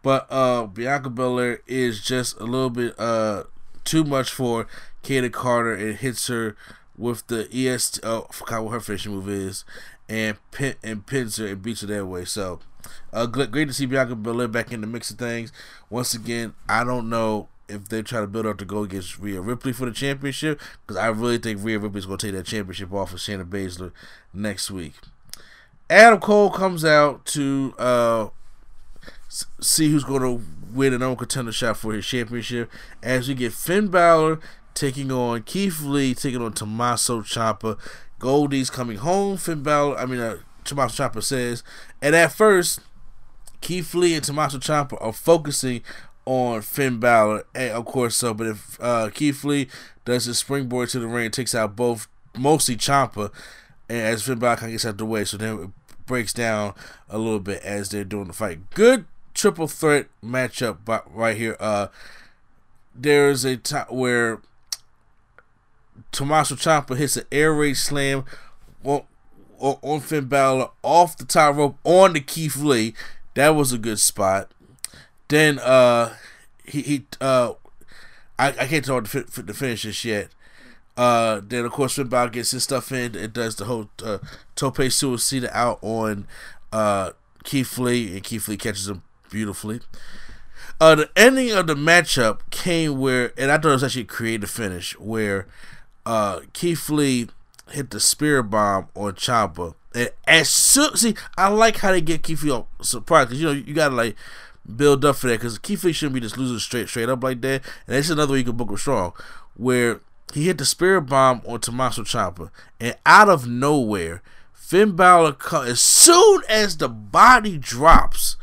But uh, Bianca Belair is just a little bit uh, too much for Kayden Carter. and hits her with the EST. Oh, I forgot what her finishing move is and pin and pins her and beats her that way. So, uh, great to see Bianca Belair back in the mix of things. Once again, I don't know if they try to build up to go against Rhea Ripley for the championship because I really think Rhea Ripley's going to take that championship off of Shayna Baszler next week. Adam Cole comes out to uh, see who's going to win an own contender shot for his championship as we get Finn Balor taking on Keith Lee, taking on Tommaso Ciampa. Goldie's coming home. Finn Balor, I mean, uh, Tommaso Ciampa says. And at first, Keith Lee and Tommaso Ciampa are focusing on Finn Balor, and of course so. But if uh, Keith Lee does his springboard to the ring, takes out both Tommaso Ciampa, and as Finn Balor kind of gets out the way, so then it breaks down a little bit as they're doing the fight. Good triple threat matchup right here. Uh, there's a time where Tommaso Ciampa hits an air raid slam on, on Finn Balor off the top rope on the Keith Lee. That was a good spot. Then uh he he uh I, I can't talk the, the finish this yet. Uh, then of course Finn Balor gets his stuff in. It does the whole uh, tope suicida out on uh, Keith Lee, and Keith Lee catches him beautifully. Uh, the ending of the matchup came where, and I thought it was actually a creative finish where uh, Keith Lee hit the spirit bomb on Ciampa, and as soon see, I like how they get Keith Lee surprised because you know you gotta like build up for that because Keith Lee shouldn't be just losing straight straight up like that, and that's another way you can book him strong where he hit the spirit bomb on Tommaso Ciampa, and out of nowhere, Finn Balor as soon as the body drops.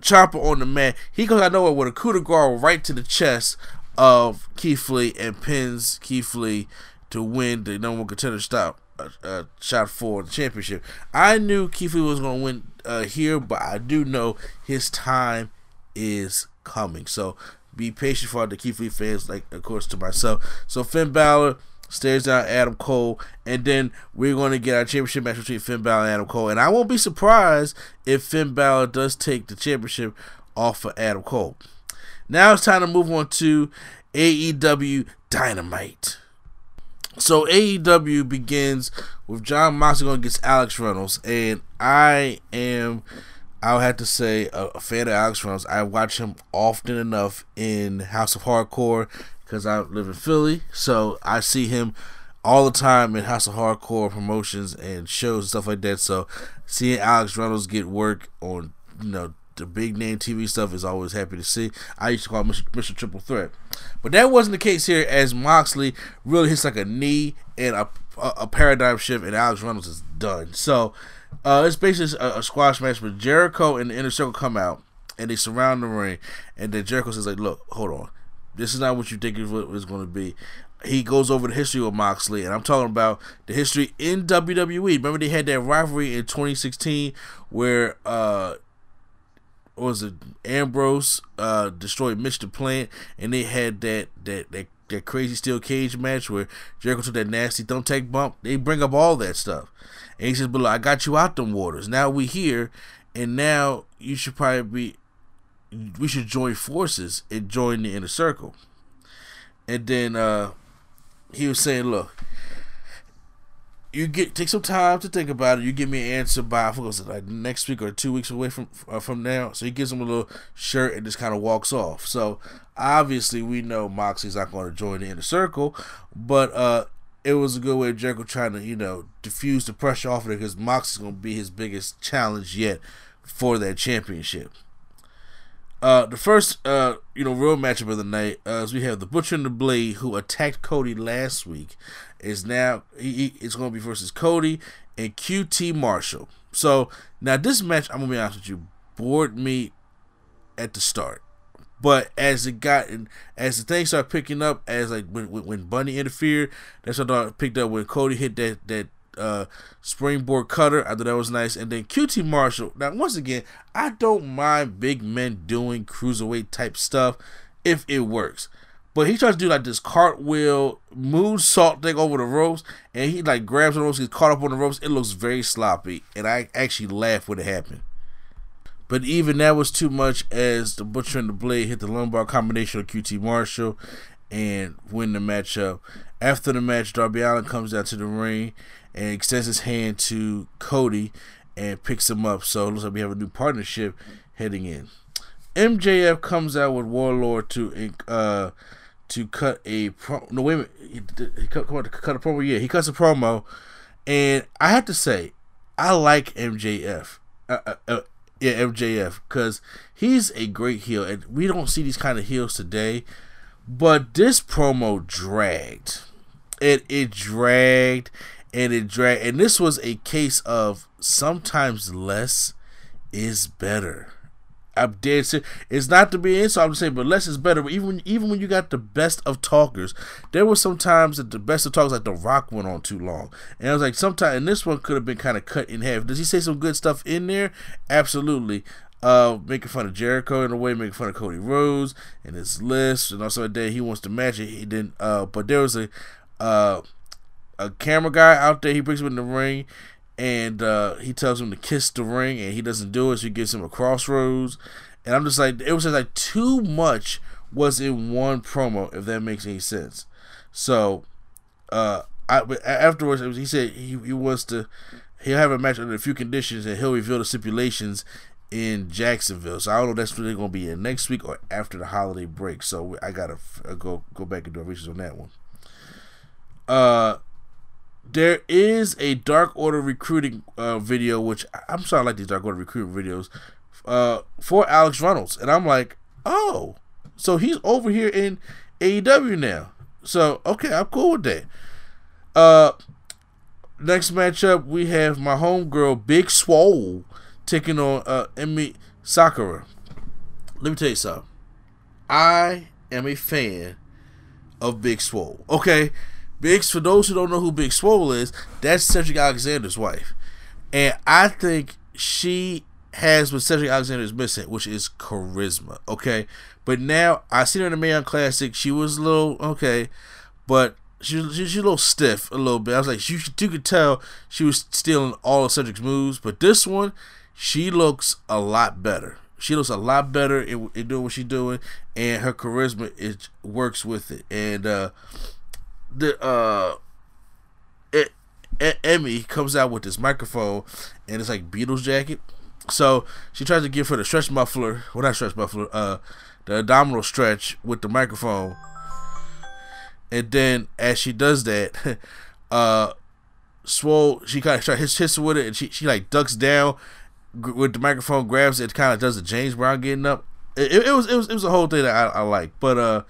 Ciampa on the mat. He goes out nowhere with a coup de grace right to the chest of Keith Lee and pins Keith Lee to win the number one contender stop uh, uh, shot for the championship. I knew Keith was going to win uh, here, but I do know his time is coming. So be patient for the Keith fans, like of course to myself. So Finn Balor stares down Adam Cole, and then we're going to get our championship match between Finn Balor and Adam Cole. And I won't be surprised if Finn Balor does take the championship off of Adam Cole. Now it's time to move on to AEW Dynamite. So AEW begins with Jon Moxley going against Alex Reynolds, and I am, I'll have to say, a, a fan of Alex Reynolds. I watch him often enough in House of Hardcore because I live in Philly, so I see him all the time in House of Hardcore promotions and shows and stuff like that. So seeing Alex Reynolds get work on you know the big name TV stuff is always happy to see. I used to call Mr. Mr. Triple Threat, but that wasn't the case here. As Moxley really hits like a knee and a a, a paradigm shift, and Alex Reynolds is done. So uh, it's basically a, a, squash match, but Jericho and the Inner Circle come out and they surround the ring, and then Jericho says like, "Look, hold on, this is not what you think it was going to be." he goes over the history of Moxley, and I'm talking about the history in WWE. Remember they had that rivalry in 2016 where uh was it Ambrose uh, destroyed Mitch the Plant, and they had that that that that crazy steel cage match where Jericho took that nasty thumbtack bump. They bring up all that stuff, and he says, "But look, I got you out them waters. Now we here, and now you should probably be. We should join forces and join the inner circle." And then uh, he was saying, "Look." You get take some time to think about it. You give me an answer by I like next week or two weeks away from uh, from now. So he gives him a little shirt and just kind of walks off. So obviously we know Moxie's not going to join the inner circle, but uh, it was a good way of Jericho trying to you know diffuse the pressure off of it because Moxie's going to be his biggest challenge yet for that championship. Uh, the first, uh, you know, real matchup of the night uh, is we have the Butcher and the Blade, who attacked Cody last week, is now he, it's going to be versus Cody and QT Marshall. So now this match, I'm gonna be honest with you, bored me at the start, but as it got as the things started picking up, as like when when Bunny interfered, that's what I picked up when Cody hit that that uh, springboard cutter. I thought that was nice. And then QT Marshall. Now, once again, I don't mind big men doing cruiserweight type stuff if it works. But he tries to do like this cartwheel moonsault thing over the ropes, and he like grabs the ropes, he's caught up on the ropes. It looks very sloppy, and I actually laughed when it happened. But even that was too much as the Butcher and the Blade hit the lumbar combination of QT Marshall and win the matchup. After the match, Darby Allin comes out to the ring and extends his hand to Cody and picks him up. So it looks like we have a new partnership heading in. MJF comes out with Wardlow to uh to cut a pro- no wait a minute. He, he cut, cut a promo? Yeah he cuts a promo. And I have to say I like MJF uh, uh, uh, yeah MJF because he's a great heel and we don't see these kind of heels today. But this promo dragged. It it dragged and it dragged and this was a case of sometimes less is better I'm dead serious. It's not to be insult, I'm saying, but less is better. But even even when you got the best of talkers, there were some times that the best of talkers, like The Rock, went on too long. And I was like, sometimes, and this one could have been kind of cut in half. Does he say some good stuff in there? Absolutely. Uh, making fun of Jericho in a way, making fun of Cody Rhodes and his list, and also that he wants to match it. He didn't. Uh, but there was a uh a camera guy out there. He brings him in the ring and uh, he tells him to kiss the ring, and he doesn't do it. So he gives him a crossroads, and I'm just like, it was just like too much was in one promo, if that makes any sense. So, uh, I, afterwards he said he, he wants to he'll have a match under a few conditions and he'll reveal the stipulations in Jacksonville. So I don't know if that's really going to be in next week or after the holiday break. So I gotta uh, go go back and do research on that one. Uh, there is a Dark Order recruiting uh, video, which I'm sorry, I like these Dark Order recruiting videos, uh, for Alex Reynolds, and I'm like, oh, so he's over here in AEW now. So okay, I'm cool with that. Uh, next matchup we have my homegirl Big Swole taking on uh Emi Sakura. Let me tell you something. I am a fan of Big Swole. Okay, Big for those who don't know who Big Swole is, that's Cedric Alexander's wife, and I think she has what Cedric Alexander is missing, which is charisma. Okay, but now I seen her in the Mae Young Classic. She was a little okay, but she, she she's a little stiff a little bit. I was like, you, you could tell she was stealing all of Cedric's moves, but this one, she looks a lot better. She looks a lot better in, in doing what she's doing, and her charisma it works with it. And uh, the uh, it, Emi comes out with this microphone, and it's like Beatles jacket. So she tries to give her the stretch muffler, well not stretch muffler, uh, the abdominal stretch with the microphone. And then as she does that, uh, Swole she kind of try hits hits with it, and she she like ducks down with the microphone, grabs it, kind of does the James Brown getting up. It, it, it, was it was it was a whole thing that I, I like, but uh.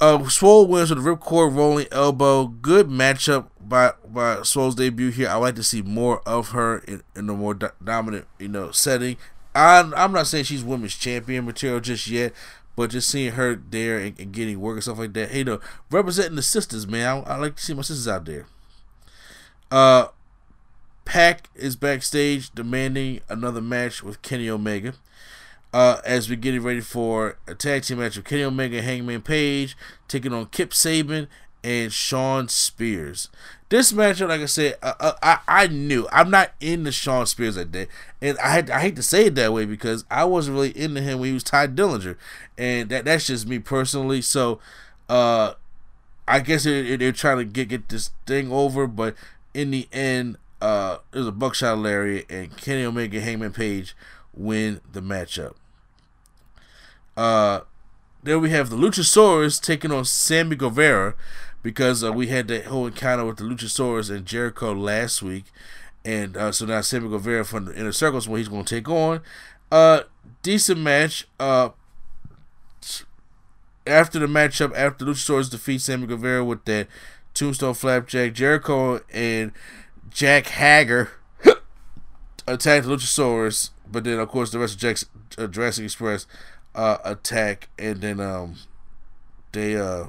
Uh, Swole wins with a ripcord rolling elbow. Good matchup by by Swole's debut here. I like to see more of her in, in a more do- dominant, you know, setting. I'm I'm not saying she's women's champion material just yet, but just seeing her there and, and getting work and stuff like that. Hey, you know, representing the sisters, man. I, I like to see my sisters out there. Uh, Pac is backstage demanding another match with Kenny Omega uh, as we're getting ready for a tag team match of Kenny Omega and Hangman Page taking on Kip Sabian and Shawn Spears. This matchup, like I said, uh, uh, I I knew I'm not into Shawn Spears that day, and I had, I hate to say it that way because I wasn't really into him when he was Tye Dillinger, and that that's just me personally. So, uh, I guess they're, they're trying to get get this thing over, but in the end, uh, it was a buckshot lariat, and Kenny Omega Hangman Page win the matchup. Uh, there we have the Luchasaurus taking on Sammy Guevara because uh, we had that whole encounter with the Luchasaurus and Jericho last week, and uh, so now Sammy Guevara from the Inner Circles what he's going to take on. Uh, decent match. Uh, after the matchup, after Luchasaurus defeats Sammy Guevara with that Tombstone Flapjack, Jericho and Jake Hager attacked the Luchasaurus, but then of course the rest of Jack's, uh, Jurassic Express uh, attack, and then um, they uh,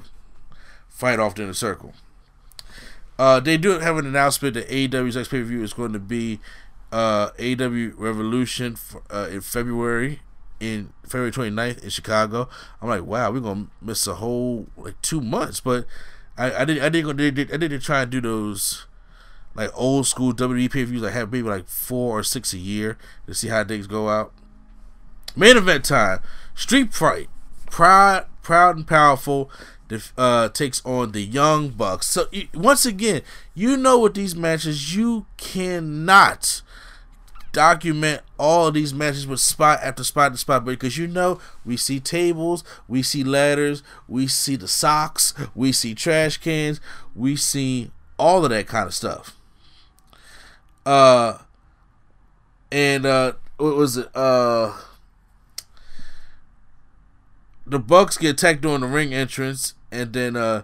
fight off in a circle. Uh, they do have an announcement that AEW's next pay per view is going to be uh, AEW Revolution for, uh, in February in February 29th in Chicago. I'm like, wow, we're gonna miss a whole like two months, but I, I didn't I didn't I didn't, I didn't try and do those like old school WWE pay per views. I have maybe like four or six a year to see how things go out. Main event time: Street Fight, Proud, Proud and Powerful uh, takes on the Young Bucks. So once again, you know with these matches, you cannot document all these matches with spot after spot after spot because you know we see tables, we see ladders, we see the socks, we see trash cans, we see all of that kind of stuff. Uh, and uh, what was it? Uh, the Bucks get attacked during the ring entrance, and then uh,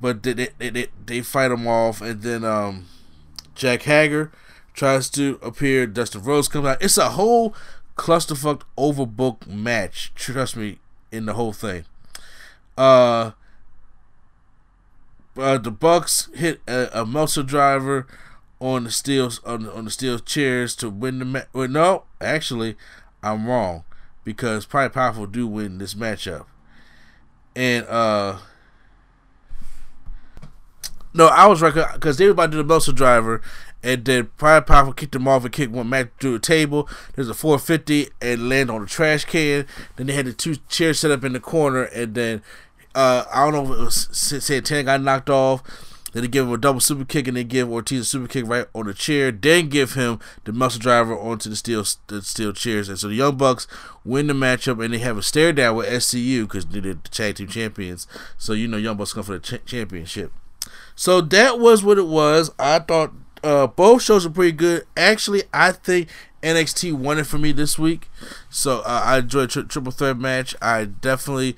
but they they they, they fight them off, and then um, Jake Hager tries to appear. Dustin Rhodes comes out. It's a whole clusterfuck overbooked match. Trust me, in the whole thing. Uh, uh the Bucks hit a, a muscle driver on the steel on, on the steel chairs to win the match. Well, no, actually, I'm wrong because Pride Powerful do win this matchup, and uh. No, I was right because they were about to do the muscle driver, and then Pride Powerful kicked them off and kicked one match through the table. There's a 450 and land on the trash can. Then they had the two chairs set up in the corner, and then uh, I don't know if it was Santana got knocked off, Then they give him a double super kick and they give Ortiz a super kick right on the chair. Then give him the muscle driver onto the steel the steel chairs. And so the Young Bucks win the matchup and they have a stare down with SCU because they're the tag team champions. So you know Young Bucks come for the ch- championship. So that was what it was. I thought uh, both shows were pretty good. Actually, I think NXT won it for me this week. So uh, I enjoyed tri- triple threat match. I definitely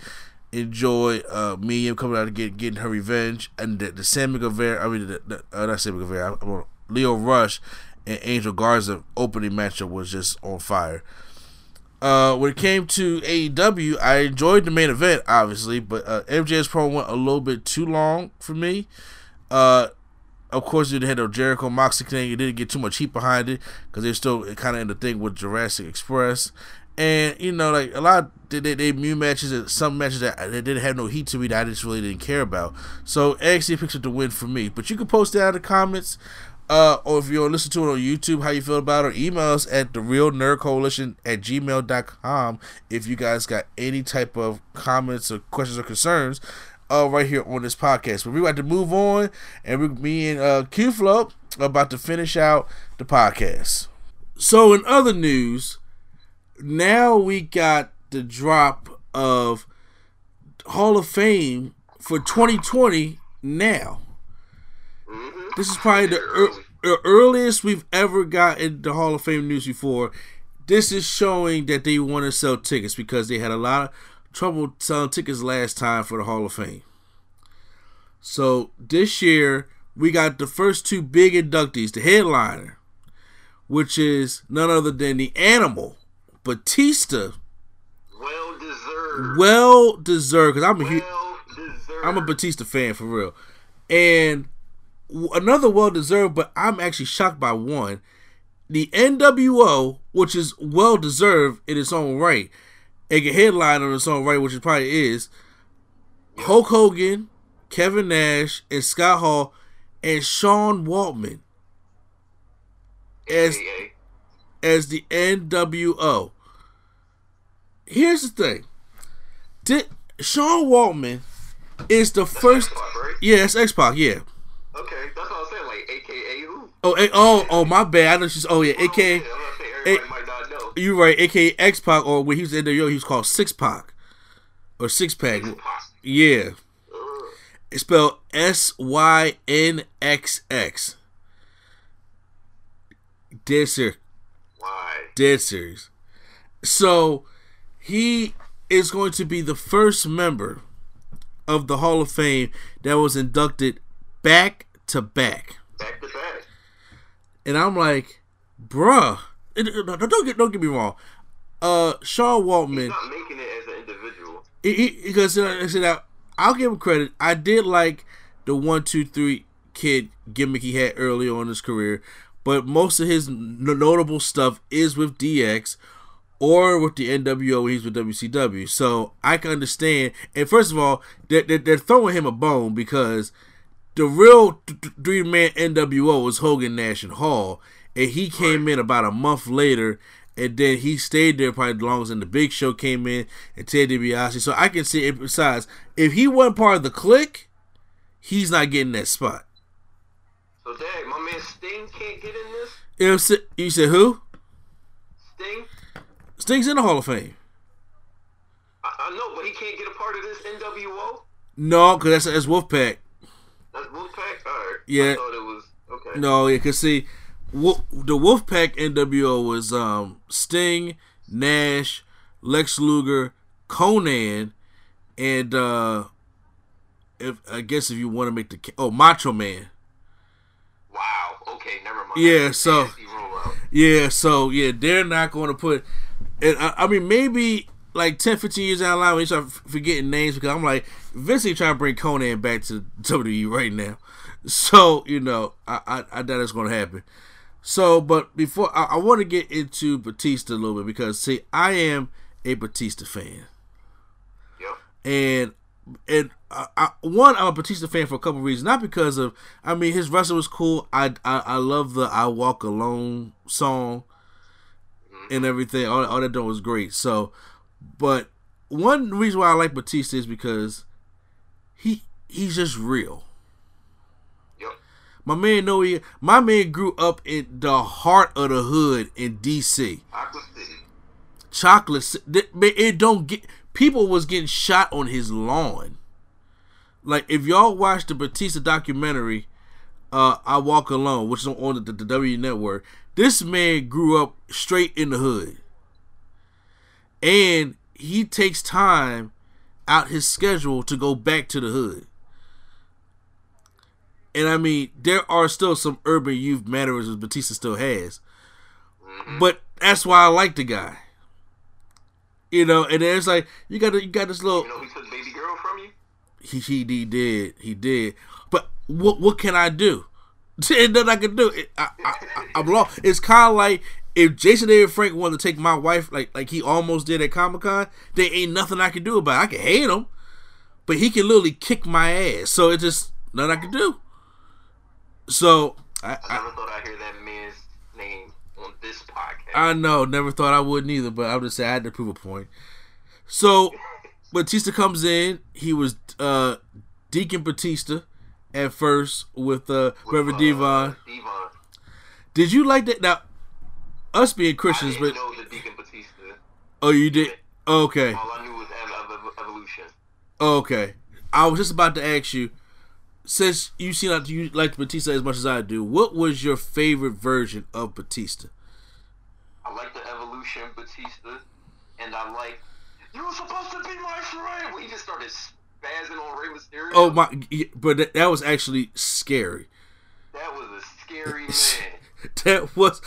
enjoy uh, Mia coming out and get, getting her revenge, and the, the Sammy Guevara. I mean, the, the, uh, not Sammy Guevara. I, I, Lio Rush and Angel Garza opening matchup was just on fire. Uh, when it came to AEW, I enjoyed the main event, obviously, but uh, MJ's promo went a little bit too long for me. Uh, of course, you had the Jericho Moxie thing. It didn't get too much heat behind it because they're still kind of in the thing with Jurassic Express. And you know, like a lot, they they, they new matches, and some matches that they didn't have no heat to me that I just really didn't care about. So NXT picks up the win for me. But you can post that in the comments, uh, or if you're listening to it on YouTube, how you feel about it, or email us at the Real Nerd Coalition at gmail.com if you guys got any type of comments or questions or concerns uh, right here on this podcast. But we're about to move on, and we, me and uh, Q Flow about to finish out the podcast. So, in other news, now we got the drop of Hall of Fame for 2020 now. Mm-hmm. This is probably the, ear- the earliest we've ever gotten the Hall of Fame news before. This is showing that they want to sell tickets because they had a lot of trouble selling tickets last time for the Hall of Fame. So this year we got the first two big inductees, the headliner, which is none other than the animal, Batista. Well deserved. Well deserved, because I'm a well deserved. I'm a Batista fan for real. And another well deserved, but I'm actually shocked by one. The NWO, which is well deserved in its own right, and a headline on its own right, which it probably is. Hulk Hogan, Kevin Nash, and Scott Hall, and Sean Waltman as as the NWO. Here's the thing. Did Sean Waltman is the first X-Pac, right? Yeah, it's X Pac, yeah. Okay, that's what I was saying. Like AKA who? Oh, oh, oh, my bad. I know she's. Oh yeah, Oh, AKA. yeah, I'm gonna say everybody might not know. You right, AKA X Pac, or when he was in the yo, he was called Six Pac, or Six Pack. Yeah, it's spelled S Y N X X. Dead serious. Why? Dead serious. So he is going to be the first member of the Hall of Fame that was inducted back to back. Back to back. And I'm like, bruh, it- don't get don't get me wrong. Uh, Sean Waltman, Not making it as an individual. because uh, I said I'll give him credit. I did like the one two three kid gimmick he had early on in his career, but most of his n- notable stuff is with DX or with the NWO when he's with WCW. So I can understand. And first of all, they're, they're, they're throwing him a bone because the real three man NWO was Hogan, Nash, and Hall, and he came in about a month later, and then he stayed there probably the longest. And the Big Show came in and Ted DiBiase. So I can see. It. Besides, if he wasn't part of the clique, he's not getting that spot. So, dang, my man Sting can't get in this. You, know, what I'm saying? you said who? Sting. Sting's in the Hall of Fame. I, I know, but he can't get a part of this NWO. No, because that's, that's Wolfpack. That's Wolfpack. All right. Yeah. I thought it was okay. No, yeah, cause see, Wolf, the Wolfpack NWO was um Sting, Nash, Lex Luger, Konnan, and uh if I guess if you want to make the oh Macho Man, Wow. Okay. Never mind. Yeah, so- yeah, so yeah, they're not going to put. And I, I mean, maybe like 10, 15 years down the line, we start forgetting names because I'm like Vince trying to bring Konnan back to WWE right now. So you know, I I, I doubt it's going to happen. So, but before I, I want to get into Batista a little bit because see, I am a Batista fan, Yep. and and I, I, one I'm a Batista fan for a couple reasons. Not because of I mean his wrestling was cool. I I, I love the I Walk Alone song and everything. All, all that done was great. So, but one reason why I like Batista is because he he's just real. My man know he. My man grew up in the heart of the hood in D.C. Chocolate City. Chocolate. Ci- th- man, It don't get. People was getting shot on his lawn. Like if y'all watch the Batista documentary, uh, "I Walk Alone," which is on the, the W Network, this man grew up straight in the hood, and he takes time out his schedule to go back to the hood. And I mean, there are still some urban youth mannerisms Batista still has, mm-hmm. but that's why I like the guy. You know, and then it's like you got you got this little You know who took baby girl from you? he, he he did he did. But what what can I do? There's nothing I can do. It- I, I, I, I'm lost. It's kind of like if Jason David Frank wanted to take my wife, like like he almost did at Comic Con. There ain't nothing I can do about. it. I can hate him, but he can literally kick my ass. So it's just nothing I can do. So I, I never thought I'd hear that man's name on this podcast. I know, never thought I wouldn't either, but I'm just say I had to prove a point. So Batista comes in. He was uh Deacon Batista at first with uh Reverend D-Von. D-Von. Did you like that? Now, us being Christians, but know the Deacon Batista. oh, you did. Okay, All I knew was Ev- Ev- Evolution. okay. I was just about to ask you. Since you seem like you like Batista as much as I do, what was your favorite version of Batista? I like the Evolution Batista, and I like. You were supposed to be my friend. When he just started spazzing on Rey Mysterio. Oh my! But that, that was actually scary. That was a scary man. That was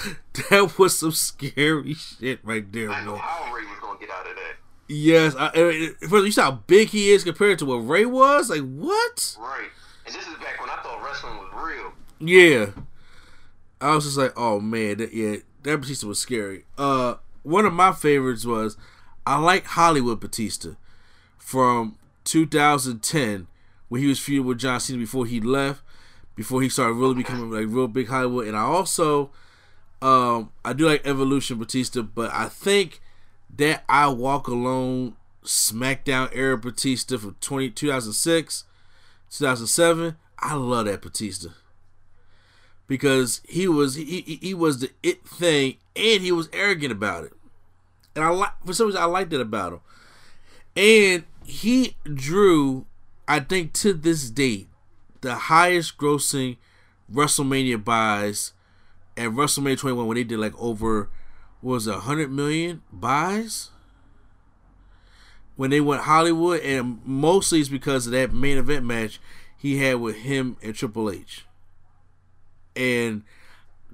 that was some scary shit right there, I know how Rey was gonna get out of that. Yes, I, I- first you saw how big he is compared to what Rey was. Like what? Right. And this is back when I thought wrestling was real. Yeah, I was just like, oh man, that, yeah, that Batista was scary. Uh, one of my favorites was I like Hollywood Batista from 2010 when he was feuding with John Cena before he left, before he started really becoming like real big Hollywood. And I also, um, I do like Evolution Batista, but I think that I Walk Alone SmackDown era Batista from 20, 2006, 2007. I love that Batista because he was he, he he was the it thing and he was arrogant about it and i like for some reason i liked that about him and he drew i think to this date the highest grossing wrestlemania buys at wrestlemania 21 when they did like over was a 100 million buys when they went hollywood and mostly it's because of that main event match he had with him and triple h and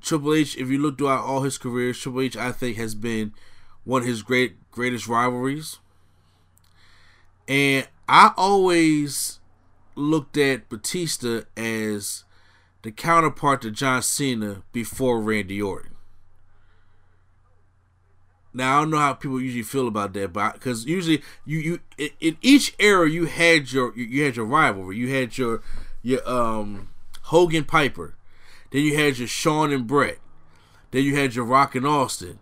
Triple H, if you look throughout all his career, Triple H, I think, has been one of his great greatest rivalries. And I always looked at Batista as the counterpart to John Cena before Randy Orton. Now I don't know how people usually feel about that, but because usually you you in, in each era you had your you, you had your rivalry. You had your your um Hogan Piper. Then you had your Shawn and Bret. Then you had your Rock and Austin.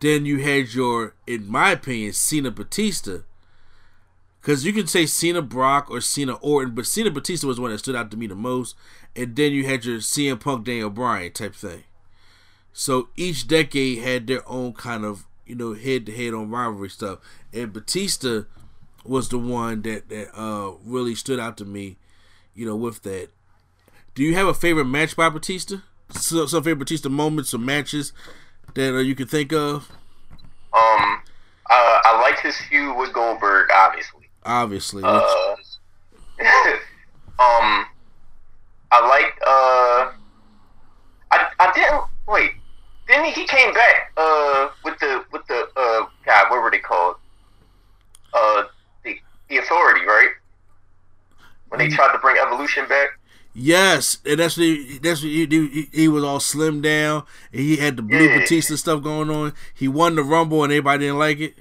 Then you had your, in my opinion, Cena Batista. Because you can say Cena Brock or Cena Orton, but Cena Batista was one that stood out to me the most. And then you had your CM Punk Daniel Bryan type thing. So each decade had their own kind of, you know, head to head on rivalry stuff. And Batista was the one that, that uh, really stood out to me, you know, with that. Do you have a favorite match by Batista? So, some favorite Batista moments or matches that uh, you can think of? Um, uh, I liked his feud with Goldberg, obviously. Obviously. Uh, um, I like. Uh, I I didn't wait. Then he, he came back. Uh, with the with the uh, God, what were they called? Uh, the the Authority, right? When they tried to bring Evolution back. yes, and that's what he, that's what he, he, he was all slimmed down, and he had the blue Yeah. Batista stuff going on. He won the Rumble, and everybody didn't like it.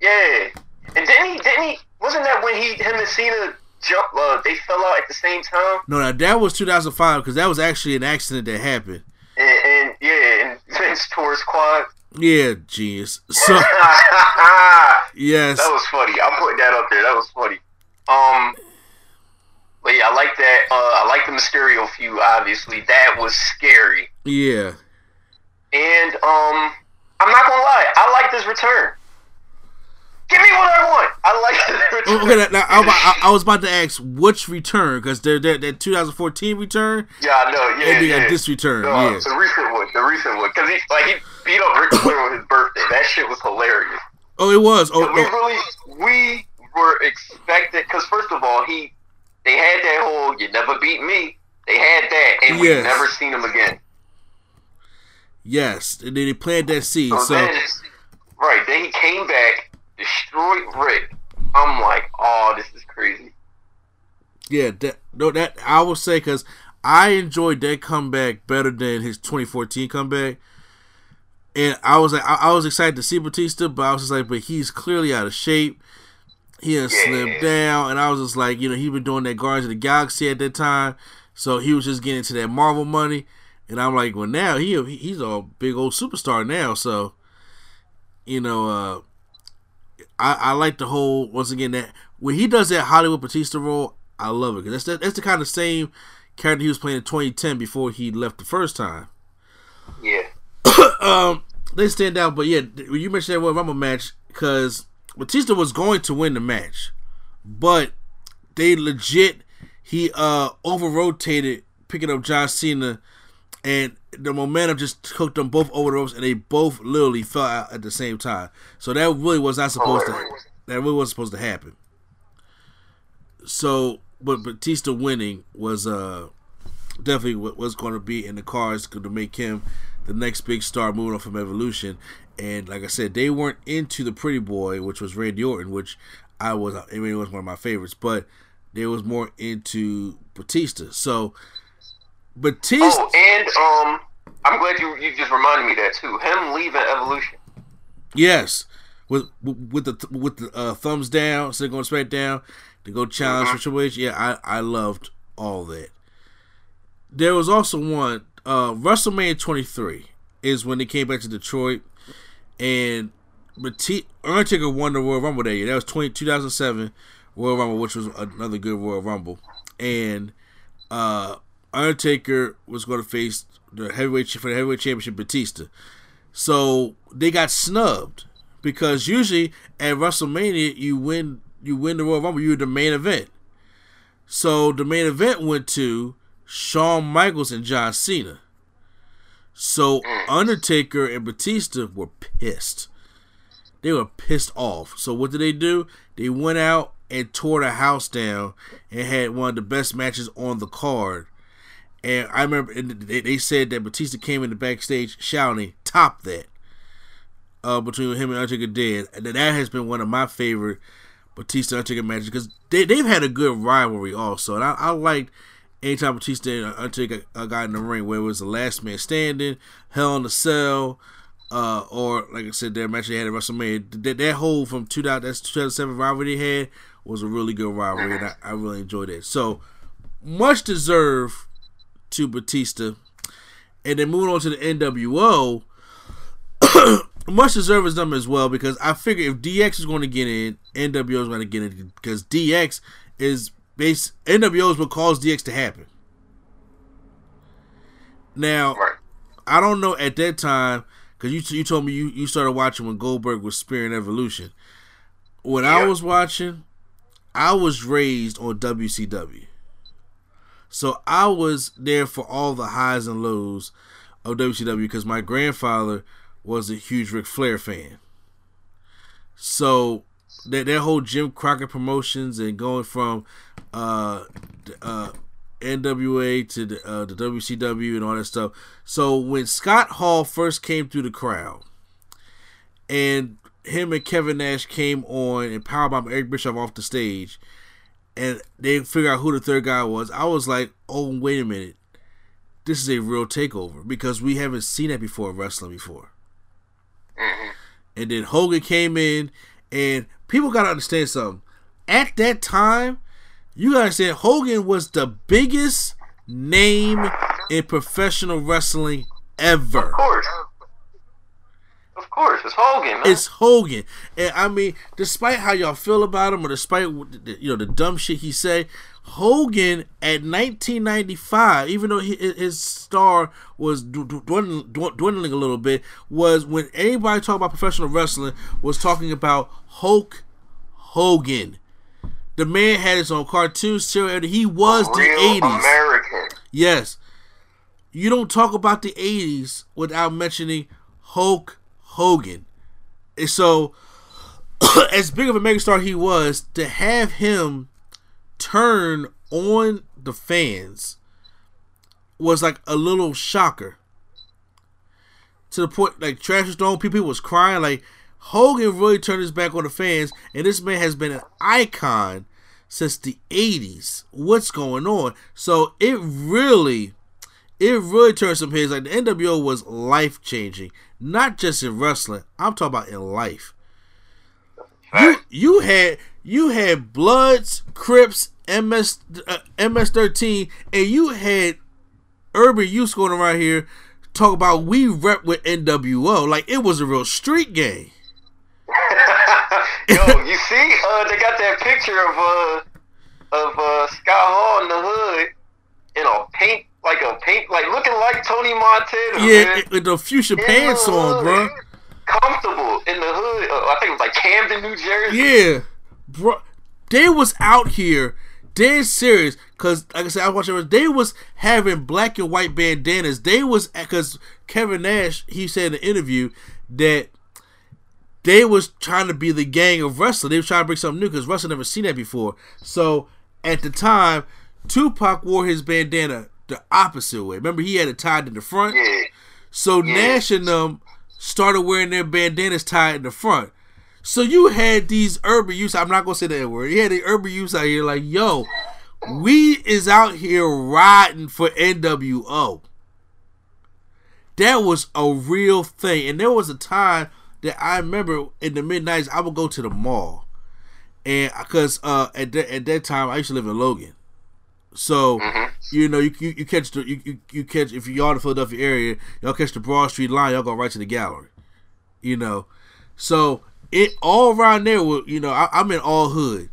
Yeah, and didn't he? Didn't he? Wasn't that when he him and Cena jump? Uh, they fell out at the same time. No, no that was 2005 because that was actually an accident that happened. And, and yeah, and Vince tore his quad. Yeah, genius. So yes, that was funny. I'm putting that up there. That was funny. Um, but yeah, I like that. Uh, I like the Mysterio feud. Obviously, that was scary. Yeah. And um, I'm not gonna lie, I like this return. Give me what I want. I like this return. Oh, okay, now, I, I, I was about to ask which return because they're, they're that 2014 return. Yeah, I know. Yeah, and they yeah. got this return. No, yeah. the recent one, the recent one, because he like he beat up Ric Flair on his birthday. That shit was hilarious. Oh, it was. Oh, we oh. really we were expected because first of all he they had that whole you never beat me. They had that, and Yes. we've never seen him again. yes. And then they planted that seed. So, So then, right then he came back, destroyed Ric. I'm like, oh, this is crazy. yeah, that no, that I will say because I enjoyed that comeback better than his 2014 comeback. And I was like, I, I was excited to see Batista, but I was just like, but he's clearly out of shape. He has Yeah. slimmed down, and I was just like, you know, he been doing that Guardians of the Galaxy at that time, so he was just getting into that Marvel money. And I'm like, well, now he he's a big old superstar now, so you know, uh, I, I like the whole once again that when he does that Hollywood Batista role, I love it because that's the, that's the kind of same character he was playing in 2010 before he left the first time. Yeah. um, they stand out, but yeah, when you mentioned that Royal Rumble match, because Batista was going to win the match, but they legit he uh over rotated picking up John Cena, and the momentum just took them both over the ropes, and they both literally fell out at the same time. So that really was not supposed to. That really wasn't supposed to happen. So, but Batista winning was uh definitely what was going to be in the cards to make him the next big star moving on from Evolution. And like I said, they weren't into the Pretty Boy, which was Randy Orton, which I was. I mean, it was one of my favorites, but they was more into Batista. So Batista. Oh, and um, I'm glad you you just reminded me that too. Him leaving Evolution. Yes, with with the with the uh, thumbs down, so going straight down to go challenge Mhm. for Triple H. Yeah, I I loved all that. There was also one uh, WrestleMania 23 is when they came back to Detroit, and Bati- Undertaker won the Royal Rumble that year. That was 20, 2007 Royal Rumble, which was another good Royal Rumble, and uh, Undertaker was going to face the heavyweight for the heavyweight championship Batista. So they got snubbed because usually at WrestleMania you win you win the Royal Rumble, you're the main event. So the main event went to Shawn Michaels and John Cena. So mm. Undertaker and Batista were pissed. They were pissed off. So what did they do? They went out and tore the house down and had one of the best matches on the card. And I remember they, they said that Batista came in the backstage shouting, "Top that!" Uh, between him and Undertaker did, and that has been one of my favorite Batista Undertaker matches because they they've had a good rivalry also, and I, I liked anytime Batista and Undertaker uh, got in the ring where it was the last man standing, Hell in the Cell, uh, or like I said, that match they had at WrestleMania. That, that whole from 2000 that's 2007 rivalry they had was a really good rivalry, and I, I really enjoyed it. So much deserved to Batista, and then moving on to the NWO. much deserved is them as well because I figure if DX is going to get in, NWO is going to get in because DX is base NWO is what caused DX to happen. Now, I don't know at that time because you you told me you, you started watching when Goldberg was spearing Evolution. When I was watching, I was raised on WCW, so I was there for all the highs and lows of WCW because my grandfather was a huge Ric Flair fan. So that that whole Jim Crockett promotions and going from uh, uh, NWA to the, uh, the WCW and all that stuff. So when Scott Hall first came through the crowd, and him and Kevin Nash came on and powerbomb Eric Bischoff off the stage, and they figure out who the third guy was, I was like, oh wait a minute, this is a real takeover because we haven't seen that before wrestling before. Mm-hmm. And then Hogan came in, and people got to understand something. At that time, you got to understand Hogan was the biggest name in professional wrestling ever. Of course. Course, it's Hogan. Man. It's Hogan, and I mean, despite how y'all feel about him, or despite you know the dumb shit he say, Hogan at 1995, even though his star was dwindling, dwindling a little bit, was when anybody talk about professional wrestling was talking about Hulk Hogan. The man had his own cartoon serial. He was the 80s. American. Yes. You don't talk about the 80s without mentioning Hulk Hogan. And so, as big of a megastar he was, to have him turn on the fans was like a little shocker. To the point, like Trash Stone, people was crying. Like Hogan really turned his back on the fans, and this man has been an icon since the '80s. What's going on? So it really, it really turned some heads. Like the NWO was life changing, not just in wrestling. I'm talking about in life. You you had you had Bloods, Crips, MS uh, MS13, and you had Urban Youth going around here talk about we rep with NWO like it was a real street game. Yo, you see, uh, they got that picture of uh of uh Scott Hall in the hood in a paint like a paint like looking like Tony Montana. Yeah, with the fuchsia In pants the on, bro. Comfortable in the hood. Uh, I think it was like Camden, New Jersey. Yeah, bro. They was out here dead serious because, like I said, I watched it. They was having black and white bandanas. They was because Kevin Nash he said in an interview that they was trying to be the gang of wrestling. They was trying to bring something new because wrestling never seen that before. So at the time, Tupac wore his bandana the opposite way. Remember, he had it tied in the front. Yeah. So Nash and them started wearing their bandanas tied in the front. So you had these urban youths. I'm not gonna say that word. You had the urban youths out here like, yo, we is out here riding for NWO. That was a real thing, and there was a time that I remember in the mid '90s. I would go to the mall, and because uh, at that at that time I used to live in Logan, so mm-hmm. you know you, you you catch the you, you, you catch if y'all in the Philadelphia area, y'all catch the Broad Street line, y'all go right to the gallery, you know. So it all around there, was, you know, I, I'm in all hood.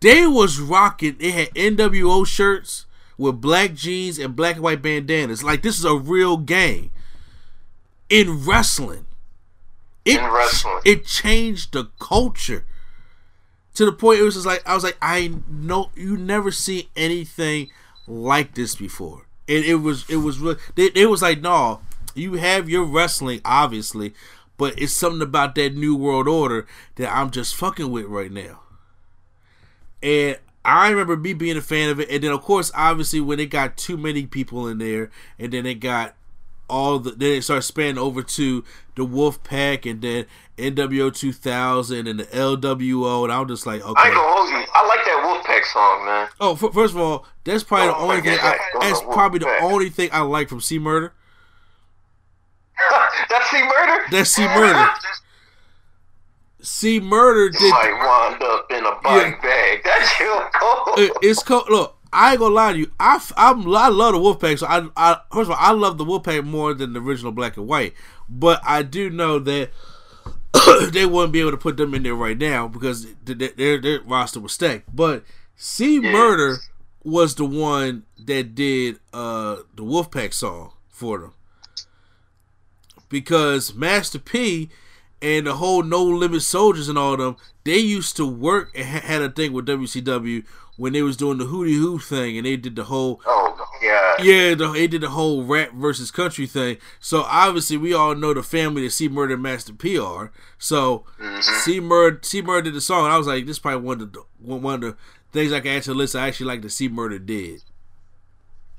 They was rocking. They had NWO shirts with black jeans and black and white bandanas. Like this is a real game in wrestling. It, In wrestling. it changed the culture to the point it was just like I was like I know you never see anything like this before. And it was it was really it, it was like no, you have your wrestling obviously, but it's something about that new world order that I'm just fucking with right now. And I remember me being a fan of it, and then of course, obviously, when it got too many people in there, and then it got all the then it starts spanning over to the Wolf Pack, and then NWO 2000 and the LWO, and I'm just like, I okay. ain't gonna hold you. I like that Wolfpack song, man. Oh, f- first of all, that's probably the Oh only thing. I, that's Wolf probably the only thing I like from C Murder. That's C Murder? That's C Murder. C Murder You did. might wind up in a body Yeah. bag. That's your call. it's cool. Look, I ain't gonna lie to you. I, f- I'm, I love the Wolfpack. So I, I, first of all, I love the Wolfpack more than the original Black and White. But I do know that they wouldn't be able to put them in there right now because th- th- their their roster was stacked. But C Murder was the one that did uh the Wolfpack song for them because Master P and the whole No Limit Soldiers and all them, they used to work and ha- had a thing with WCW when they was doing the Hootie Hoo thing, and they did the whole Oh, yeah. yeah, the, they did the whole rap versus country thing. So obviously, we all know the family that C Murder Master P are. So C Murder, C Murder did the song, and I was like, this is probably one of the one of the things I can add to the list. I actually like the C Murder did.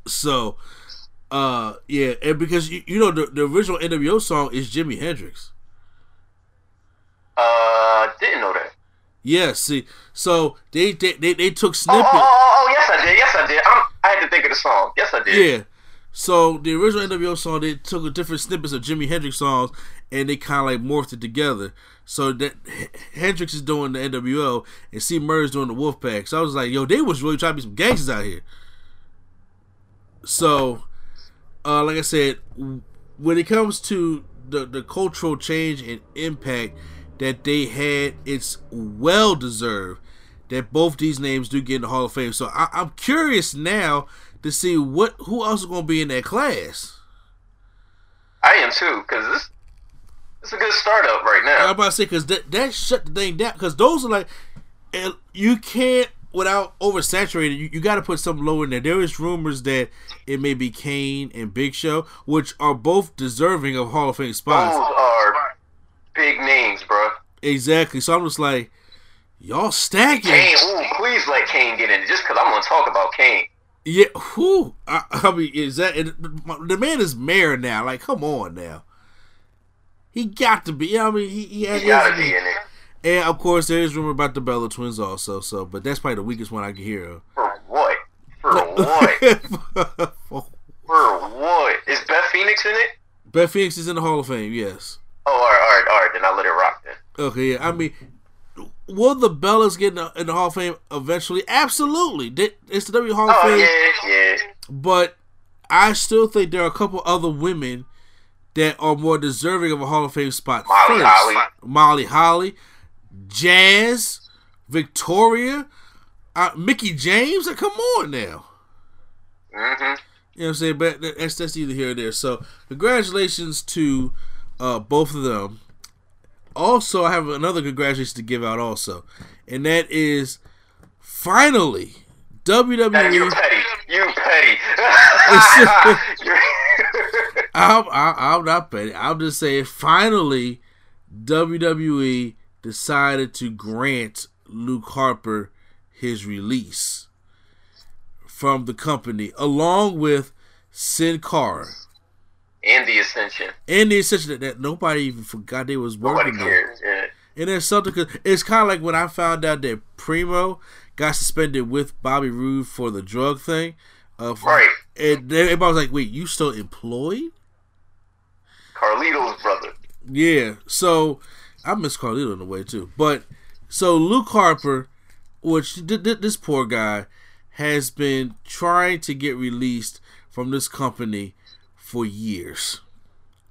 So, uh, yeah, and because you, you know the, the original NWO song is Jimi Hendrix. Uh, didn't know that. Yeah, see, so they they they, they took Oh, oh, oh, oh, yes, I did. Yes, I did. I'm, I had to think of the song. Yes, I did. Yeah. So the original NWO song, they took a different snippets of Jimi Hendrix songs and they kind of like morphed it together. So that Hendrix is doing the NWO and C Murder's doing the Wolfpack. So I was like, yo, they was really trying to be some gangsters out here. So, uh, like I said, when it comes to the the cultural change and impact that they had, it's well deserved. that both these names do get in the Hall of Fame. So I, I'm curious now to see what who else is going to be in that class. I am too, because this it's a good startup right now. I'm about to say because that that shut the thing down because those are like you can't without oversaturating. You, you got to put something lower in there. There is rumors that it may be Kane and Big Show, which are both deserving of Hall of Fame spots. Big names, bro. Exactly. So I'm just like, y'all stacking. Kane, ooh, please let Kane get in, just because I'm gonna talk about Kane. Yeah, who? I, I mean, is that the man is mayor now? Like, come on now. He got to be. Yeah, I mean, he, he, He gotta be in it. And of course, there is rumor about the Bella twins also. So, but that's probably the weakest one I can hear of. For what? For what? For what? Is Beth Phoenix in it? Beth Phoenix is in the Hall of Fame. Yes. Oh, all right, all right, all right. Then I'll let it rock then. Okay. Yeah. I mean, will the Bellas get in the, in the Hall of Fame eventually? Absolutely. It's the W Hall of Oh Fame. yeah, yeah. But I still think there are a couple other women that are more deserving of a Hall of Fame spot. Molly first. Holly. Molly Holly, Jazz, Victoria, uh, Mickie James. Like, come on now. Mm-hmm. You know what I'm saying? But that's that's either here or there. So congratulations to uh, both of them. Also, I have another congratulations to give out also, and that is finally WWE. You petty. You petty. I'm, I'm, I'm not petty. I'm just saying, finally, WWE decided to grant Luke Harper his release from the company, along with Sin Cara and the Ascension. and the ascension that, that nobody even forgot they was working cares. Yeah. And there's something. Cause it's kind of like when I found out that Primo got suspended with Bobby Roode for the drug thing. Uh, for- Right. And everybody was like, "Wait, you still employed?" Carlito's brother. Yeah. So I miss Carlito in a way too. But so Luke Harper, which th- th- this poor guy has been trying to get released from this company for years,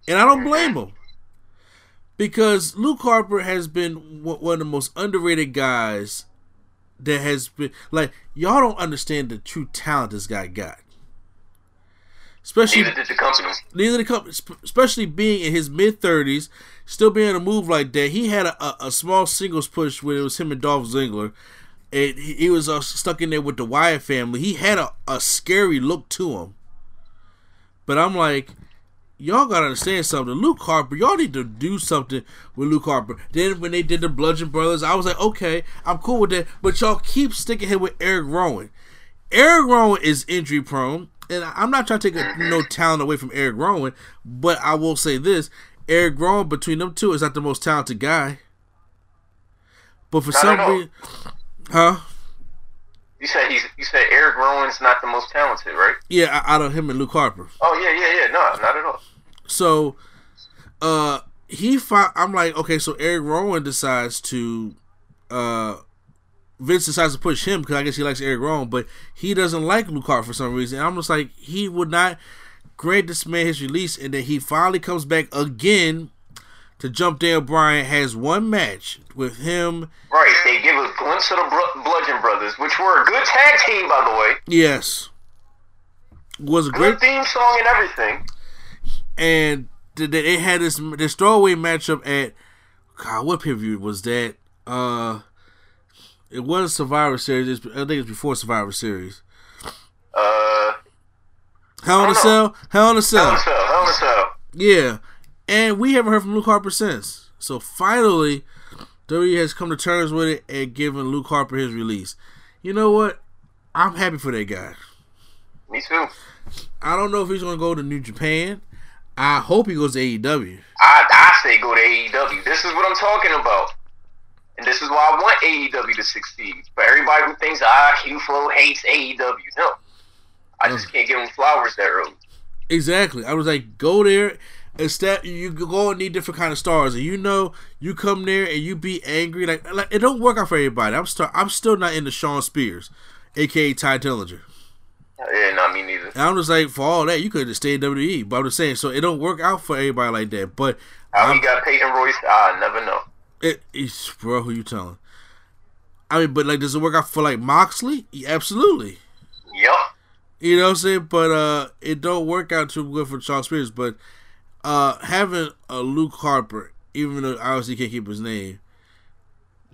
and I don't blame him because Luke Harper has been one of the most underrated guys that has been like y'all don't understand the true talent this guy got. Especially Neither did the company. neither the company, especially being in his mid thirties, still being to move like that. He had a, a, a small singles push when it was him and Dolph Ziggler, and he, he was uh, stuck in there with the Wyatt family. He had a, a scary look to him. But I'm like, y'all gotta understand something. Luke Harper, y'all need to do something with Luke Harper. Then when they did the Bludgeon Brothers, I was like, okay, I'm cool with that. But y'all keep sticking him with Eric Rowan. Eric Rowan is injury prone, and I'm not trying to take a, no talent away from Eric Rowan, but I will say this: Eric Rowan between them two is not the most talented guy. But for Not some reason, huh? You said he's. You said Eric Rowan's not the most talented, right? Yeah, out of him and Luke Harper. Oh yeah, yeah, yeah. No, not at all. So, uh, he fi- I'm like, okay, so Eric Rowan decides to, uh, Vince decides to push him because I guess he likes Eric Rowan, but he doesn't like Luke Harper for some reason. And I'm just like, he would not grant this man his release, and then he finally comes back again to jump Dan Bryan. Has one match with him. They give a glimpse of the Bl- Bludgeon Brothers, which were a good tag team, by the way. Yes, was a Good great theme song and everything. and th- they had this this throwaway matchup at God, what pay view was that? Uh, it was Survivor Series. It's, I think it's before Survivor Series. Uh, Hell in a. Cell. Hell in a Hell Cell. in a Cell. Hell in a Cell. Yeah, and we haven't heard from Luke Harper since. So finally, WWE has come to terms with it and given Luke Harper his release. You know what? I'm happy for that guy. Me too. I don't know if he's gonna go to New Japan. I hope he goes to AEW. I, I say go to AEW. This is what I'm talking about. And this is why I want AEW to succeed. For everybody who thinks, ah, Q Flow hates AEW. No. I just can't give him flowers that early. Exactly. I was like, go there. Instead, you go and need different kind of stars, and you know, you come there and you be angry. Like, like it don't work out for everybody. I'm still, I'm still not into Shawn Spears, aka Tye Dillinger. Yeah, not me neither. And I'm just like, for all that, you could just stay in WWE. But I'm just saying, so it don't work out for everybody like that. But How I'm- he got Peyton Royce, I never know. it, it's, bro, who you telling? I mean, but like, does it work out for like Moxley? Yeah, absolutely. Yep. You know what I'm saying? But uh it don't work out too good for Charles Spears. But uh having a Luke Harper, even though obviously he can't keep his name,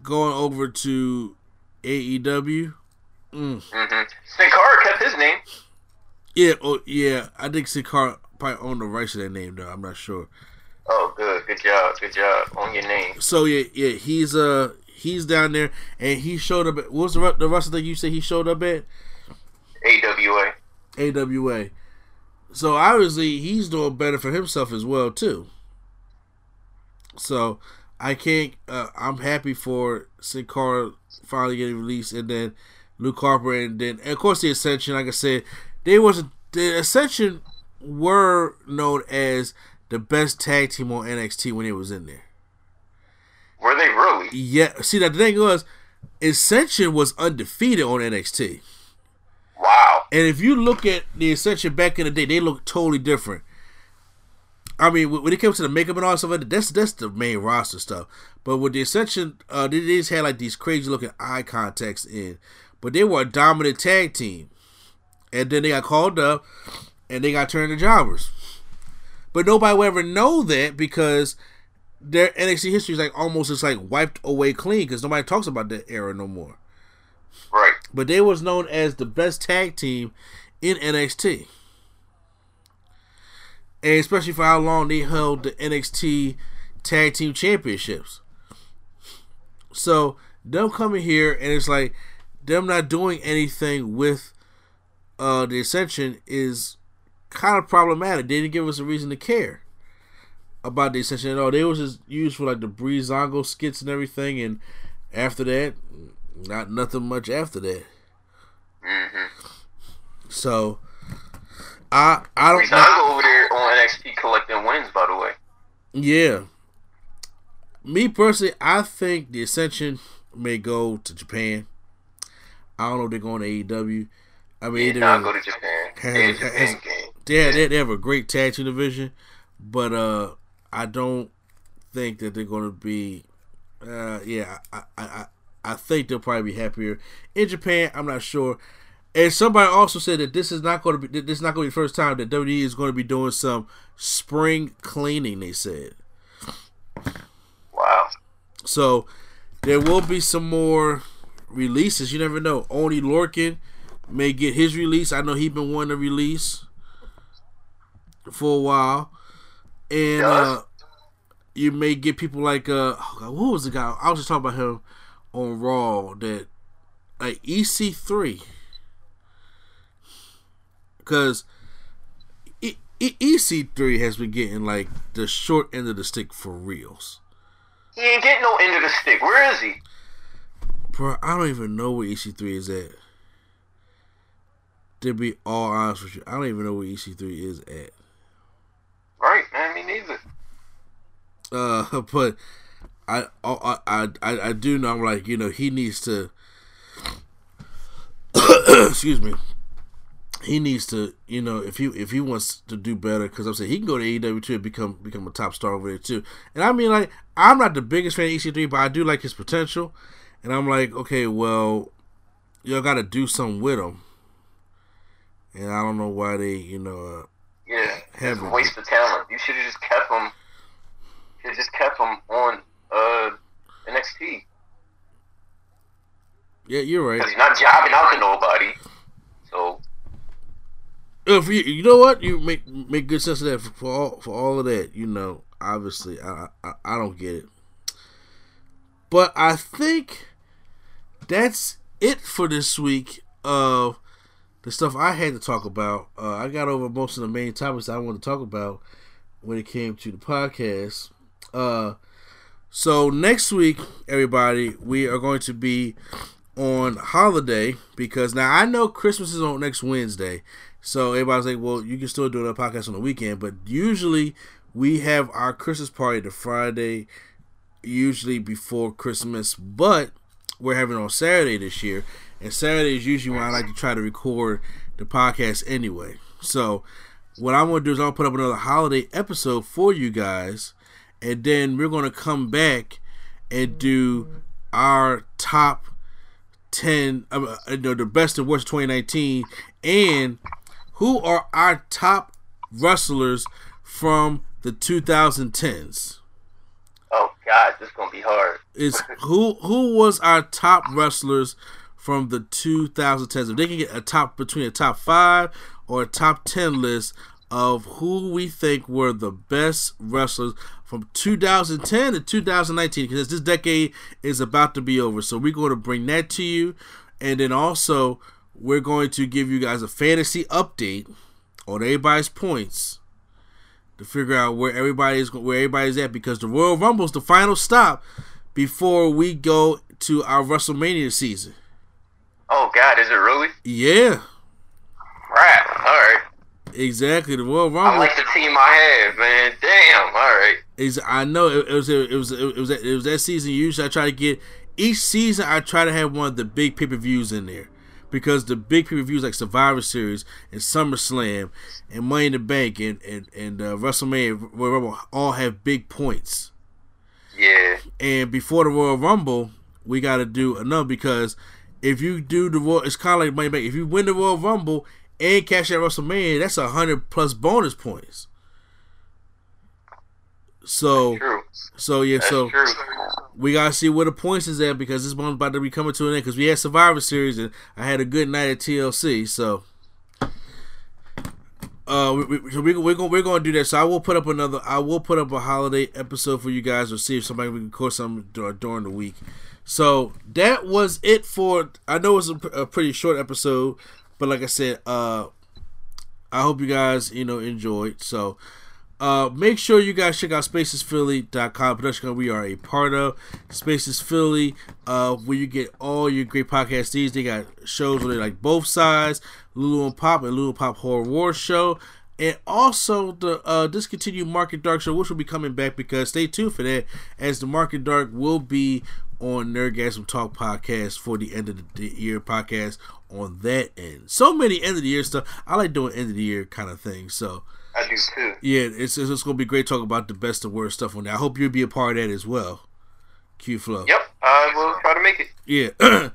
going over to AEW. Mm. Mm-hmm. Sin Cara kept his name. Yeah, oh yeah. I think Sin Cara probably owned the rights to that name though. I'm not sure. Oh, good, good job, good job on your name. So yeah, yeah, he's uh he's down there and he showed up. At, what was the the wrestler that you said he showed up at? AWA. AWA. So obviously he's doing better for himself as well too. So I can't. Uh, I'm happy for Sin Cara finally getting released, and then Luke Harper, and then and of course the Ascension. Like I said, they was the Ascension were known as the best tag team on NXT when it was in there. Were they really? Yeah. See, that the thing was, Ascension was undefeated on NXT. Wow. And if you look at the Ascension back in the day, they look totally different. I mean, when it comes to the makeup and all stuff, that's that's the main roster stuff. But with the Ascension, uh, they just had like these crazy looking eye contacts in, but they were a dominant tag team, and then they got called up, and they got turned to jobbers. But nobody will ever know that because their NXT history is like almost just like wiped away clean because nobody talks about that era no more. Right. But they was known as the best tag team in NXT. And especially for how long they held the NXT tag team championships. So them coming here and it's like them not doing anything with uh the Ascension is kind of problematic. They didn't give us a reason to care about the Ascension at all. They was just used for like the Breezango skits and everything, and after that, not nothing much after that. Mm-hmm. So I I don't Breezango over there on NXT collecting wins, by the way. Yeah. Me personally, I think the Ascension may go to Japan. I don't know if they're going to AEW. I mean, Yeah, nah, go to Japan. has- Yeah, has- Japan game. yeah, they, they have a great tag team division, but uh, I don't think that they're going to be. Uh, yeah, I, I, I, I think they'll probably be happier in Japan. I'm not sure. And somebody also said that this is not going to be this is not going to be the first time that WWE is going to be doing some spring cleaning. They said. Wow. So there will be some more releases. You never know. Only Lorkin may get his release. I know he's been wanting to release for a while, and uh, you may get people like uh, oh God, what was the guy? I was just talking about him on Raw that like EC3 because. E- E- EC3 has been getting like the short end of the stick for reals. He ain't getting no end of the stick. Where is he? Bro, I don't even know where EC3 is at. To be all honest with you, I don't even know where EC3 is at. Right, man. Me neither. Uh, but I, I, I, I, I do know. I'm like, you know, he needs to. excuse me. He needs to, you know, if he if he wants to do better, because I'm saying he can go to AEW too and become become a top star over there too. And I mean, like, I'm not the biggest fan of EC3, but I do like his potential. And I'm like, okay, well, y'all got to do something with him. And I don't know why they, you know, uh, Yeah. It's a waste of talent. You should have just kept him. Should just kept him on uh NXT yeah, you're right. because he's not jobbing out to nobody. So If you, you know what, you make make good sense of that for, for all for all of that. You know, obviously, I, I I don't get it, but I think that's it for this week of the stuff I had to talk about. Uh, I got over most of the main topics I wanted to talk about when it came to the podcast. Uh, so next week, everybody, we are going to be on holiday because now I know Christmas is on next Wednesday. So everybody's like, well, you can still do a podcast on the weekend, but usually we have our Christmas party the Friday, usually before Christmas, but we're having on Saturday this year. And Saturday is usually when I like to try to record the podcast anyway. So what I'm gonna do is gonna put up another holiday episode for you guys, and then we're gonna come back and do our top 10, uh, uh, no, the best and worst of 2019, and who are our top wrestlers from the 2010s? Oh God, this is gonna be hard. Is who who was our top wrestlers from the 2010s? If they can get a top between a top five or a top 10 list of who we think were the best wrestlers from 2010 to 2019 because this decade is about to be over. So we're going to bring that to you. And then also, we're going to give you guys a fantasy update on everybody's points to figure out where everybody is where everybody's at because the Royal Rumble is the final stop before we go to our WrestleMania season. Oh God, is it really? Yeah. Right. All right. Exactly. The Royal Rumble. I like the team I have, man. Damn. All right. Is I know it, it was it was it was it was that season. Usually, I try to get each season. I try to have one of the big pay per views in there because the big pay per views like Survivor Series and SummerSlam and Money in the Bank and and and uh, WrestleMania Royal Rumble all have big points. Yeah. And before the Royal Rumble, we got to do another because if you do the Royal, it's kind of like Money in the Bank. If you win the Royal Rumble and cash at WrestleMania, that's a hundred plus bonus points. So, so yeah, That's so true. we gotta see where the points is at because this one's about to be coming to an end. Because we had Survivor Series and I had a good night at TLC. So, uh, we, we, so we, we're gonna we're gonna do that. So I will put up another. I will put up a holiday episode for you guys to see if somebody we can record something during the week. So that was it for. I know it's a, a pretty short episode, but like I said, uh, I hope you guys you know enjoyed. So. Uh, make sure you guys check out spacesphilly.com production we are a part of spaces philly uh, where you get all your great podcast needs they got shows where they like both sides lulu and pop and lulu and pop horror war show and also the uh, discontinued market dark show which will be coming back because stay tuned for that as the market dark will be on nerdgasm talk podcast for the end of the year podcast on that end so many end of the year stuff i like doing end of the year kind of things so I do too. yeah, it's it's, going to be great talking about the best and worst stuff on there. I hope you'll be a part of that as well. Q Flow. Yep. I will try to make it. Yeah.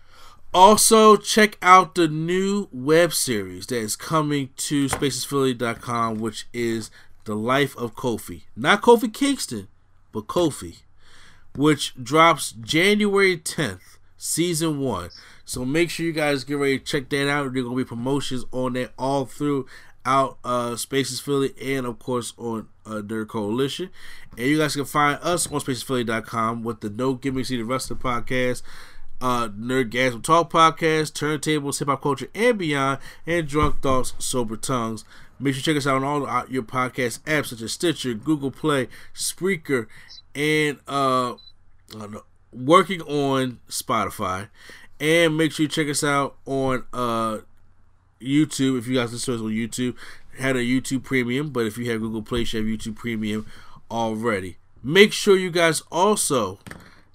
also, check out the new web series that is coming to spacesphilly.com, which is The Life of Kofi. Not Kofi Kingston, but Kofi, which drops January 10th, season one. So make sure you guys get ready to check that out. There are to be promotions on that all through out uh Spaces Philly and of course on uh Nerd Coalition. And you guys can find us on spacesphilly.com with the No Gimmicks Needed Wrestling podcast, uh Nerdgasm Talk podcast, Turntables, Hip Hop Culture and Beyond, and Drunk Thoughts, Sober Tongues. Make sure you check us out on all your podcast apps such as Stitcher, Google Play, Spreaker, and uh, working on Spotify. And make sure you check us out on uh YouTube, if you guys listen to us on YouTube, had a YouTube Premium, but if you have Google Play, you have YouTube Premium already. Make sure you guys also,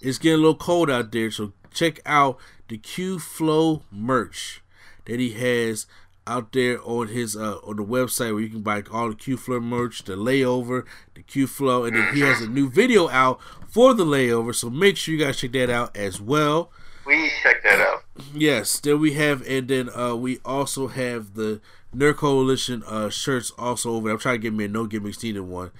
it's getting a little cold out there, so check out the Q Flow merch that he has out there on his uh, on the website where you can buy all the Q Flow merch, the layover, the Q Flow, and then he has a new video out for the layover. So make sure you guys check that out as well. Please check that out. Yes, then we have, and then uh, we also have the Nerd Coalition uh, shirts also over. I'm trying to get me a no gimmicks needed one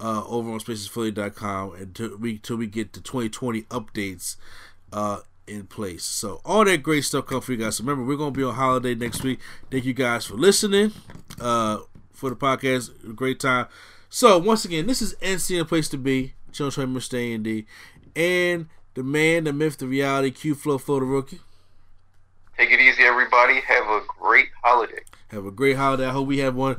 uh, over on spacesphilly.com until we until we get the 2020 updates uh, in place. So all that great stuff come for you guys. So remember, we're gonna be on holiday next week. Thank you guys for listening uh, for the podcast. Great time. So once again, this is NCN Place to Be. Children Train Mr. A&D. And the man, the myth, the reality, Q Flow Flow the Rookie. Take it easy, everybody. Have a great holiday. Have a great holiday. I hope we have one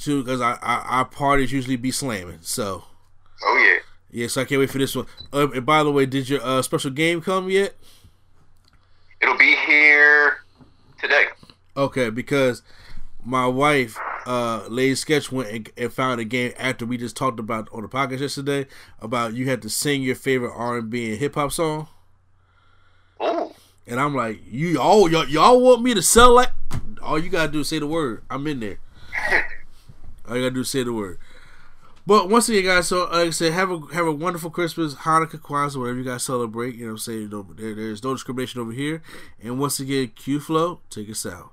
too, because our, our, our parties usually be slamming. So, Oh yeah. Yeah, so I can't wait for this one. Uh, and by the way, did your uh, special game come yet? It'll be here today. Okay, because my wife, uh, Lady Sketch went and, and found a game after we just talked about on the podcast yesterday about you had to sing your favorite R and B and hip hop song. Ooh. And I'm like, you all y'all, y'all want me to sell like? All you gotta do is say the word. I'm in there. All you gotta do is say the word. But once again, guys, so like I said, have a have a wonderful Christmas, Hanukkah, Kwanzaa, whatever you guys celebrate. You know what I'm saying? No, there, there's no discrimination over here. And once again, Q Flow, take us out.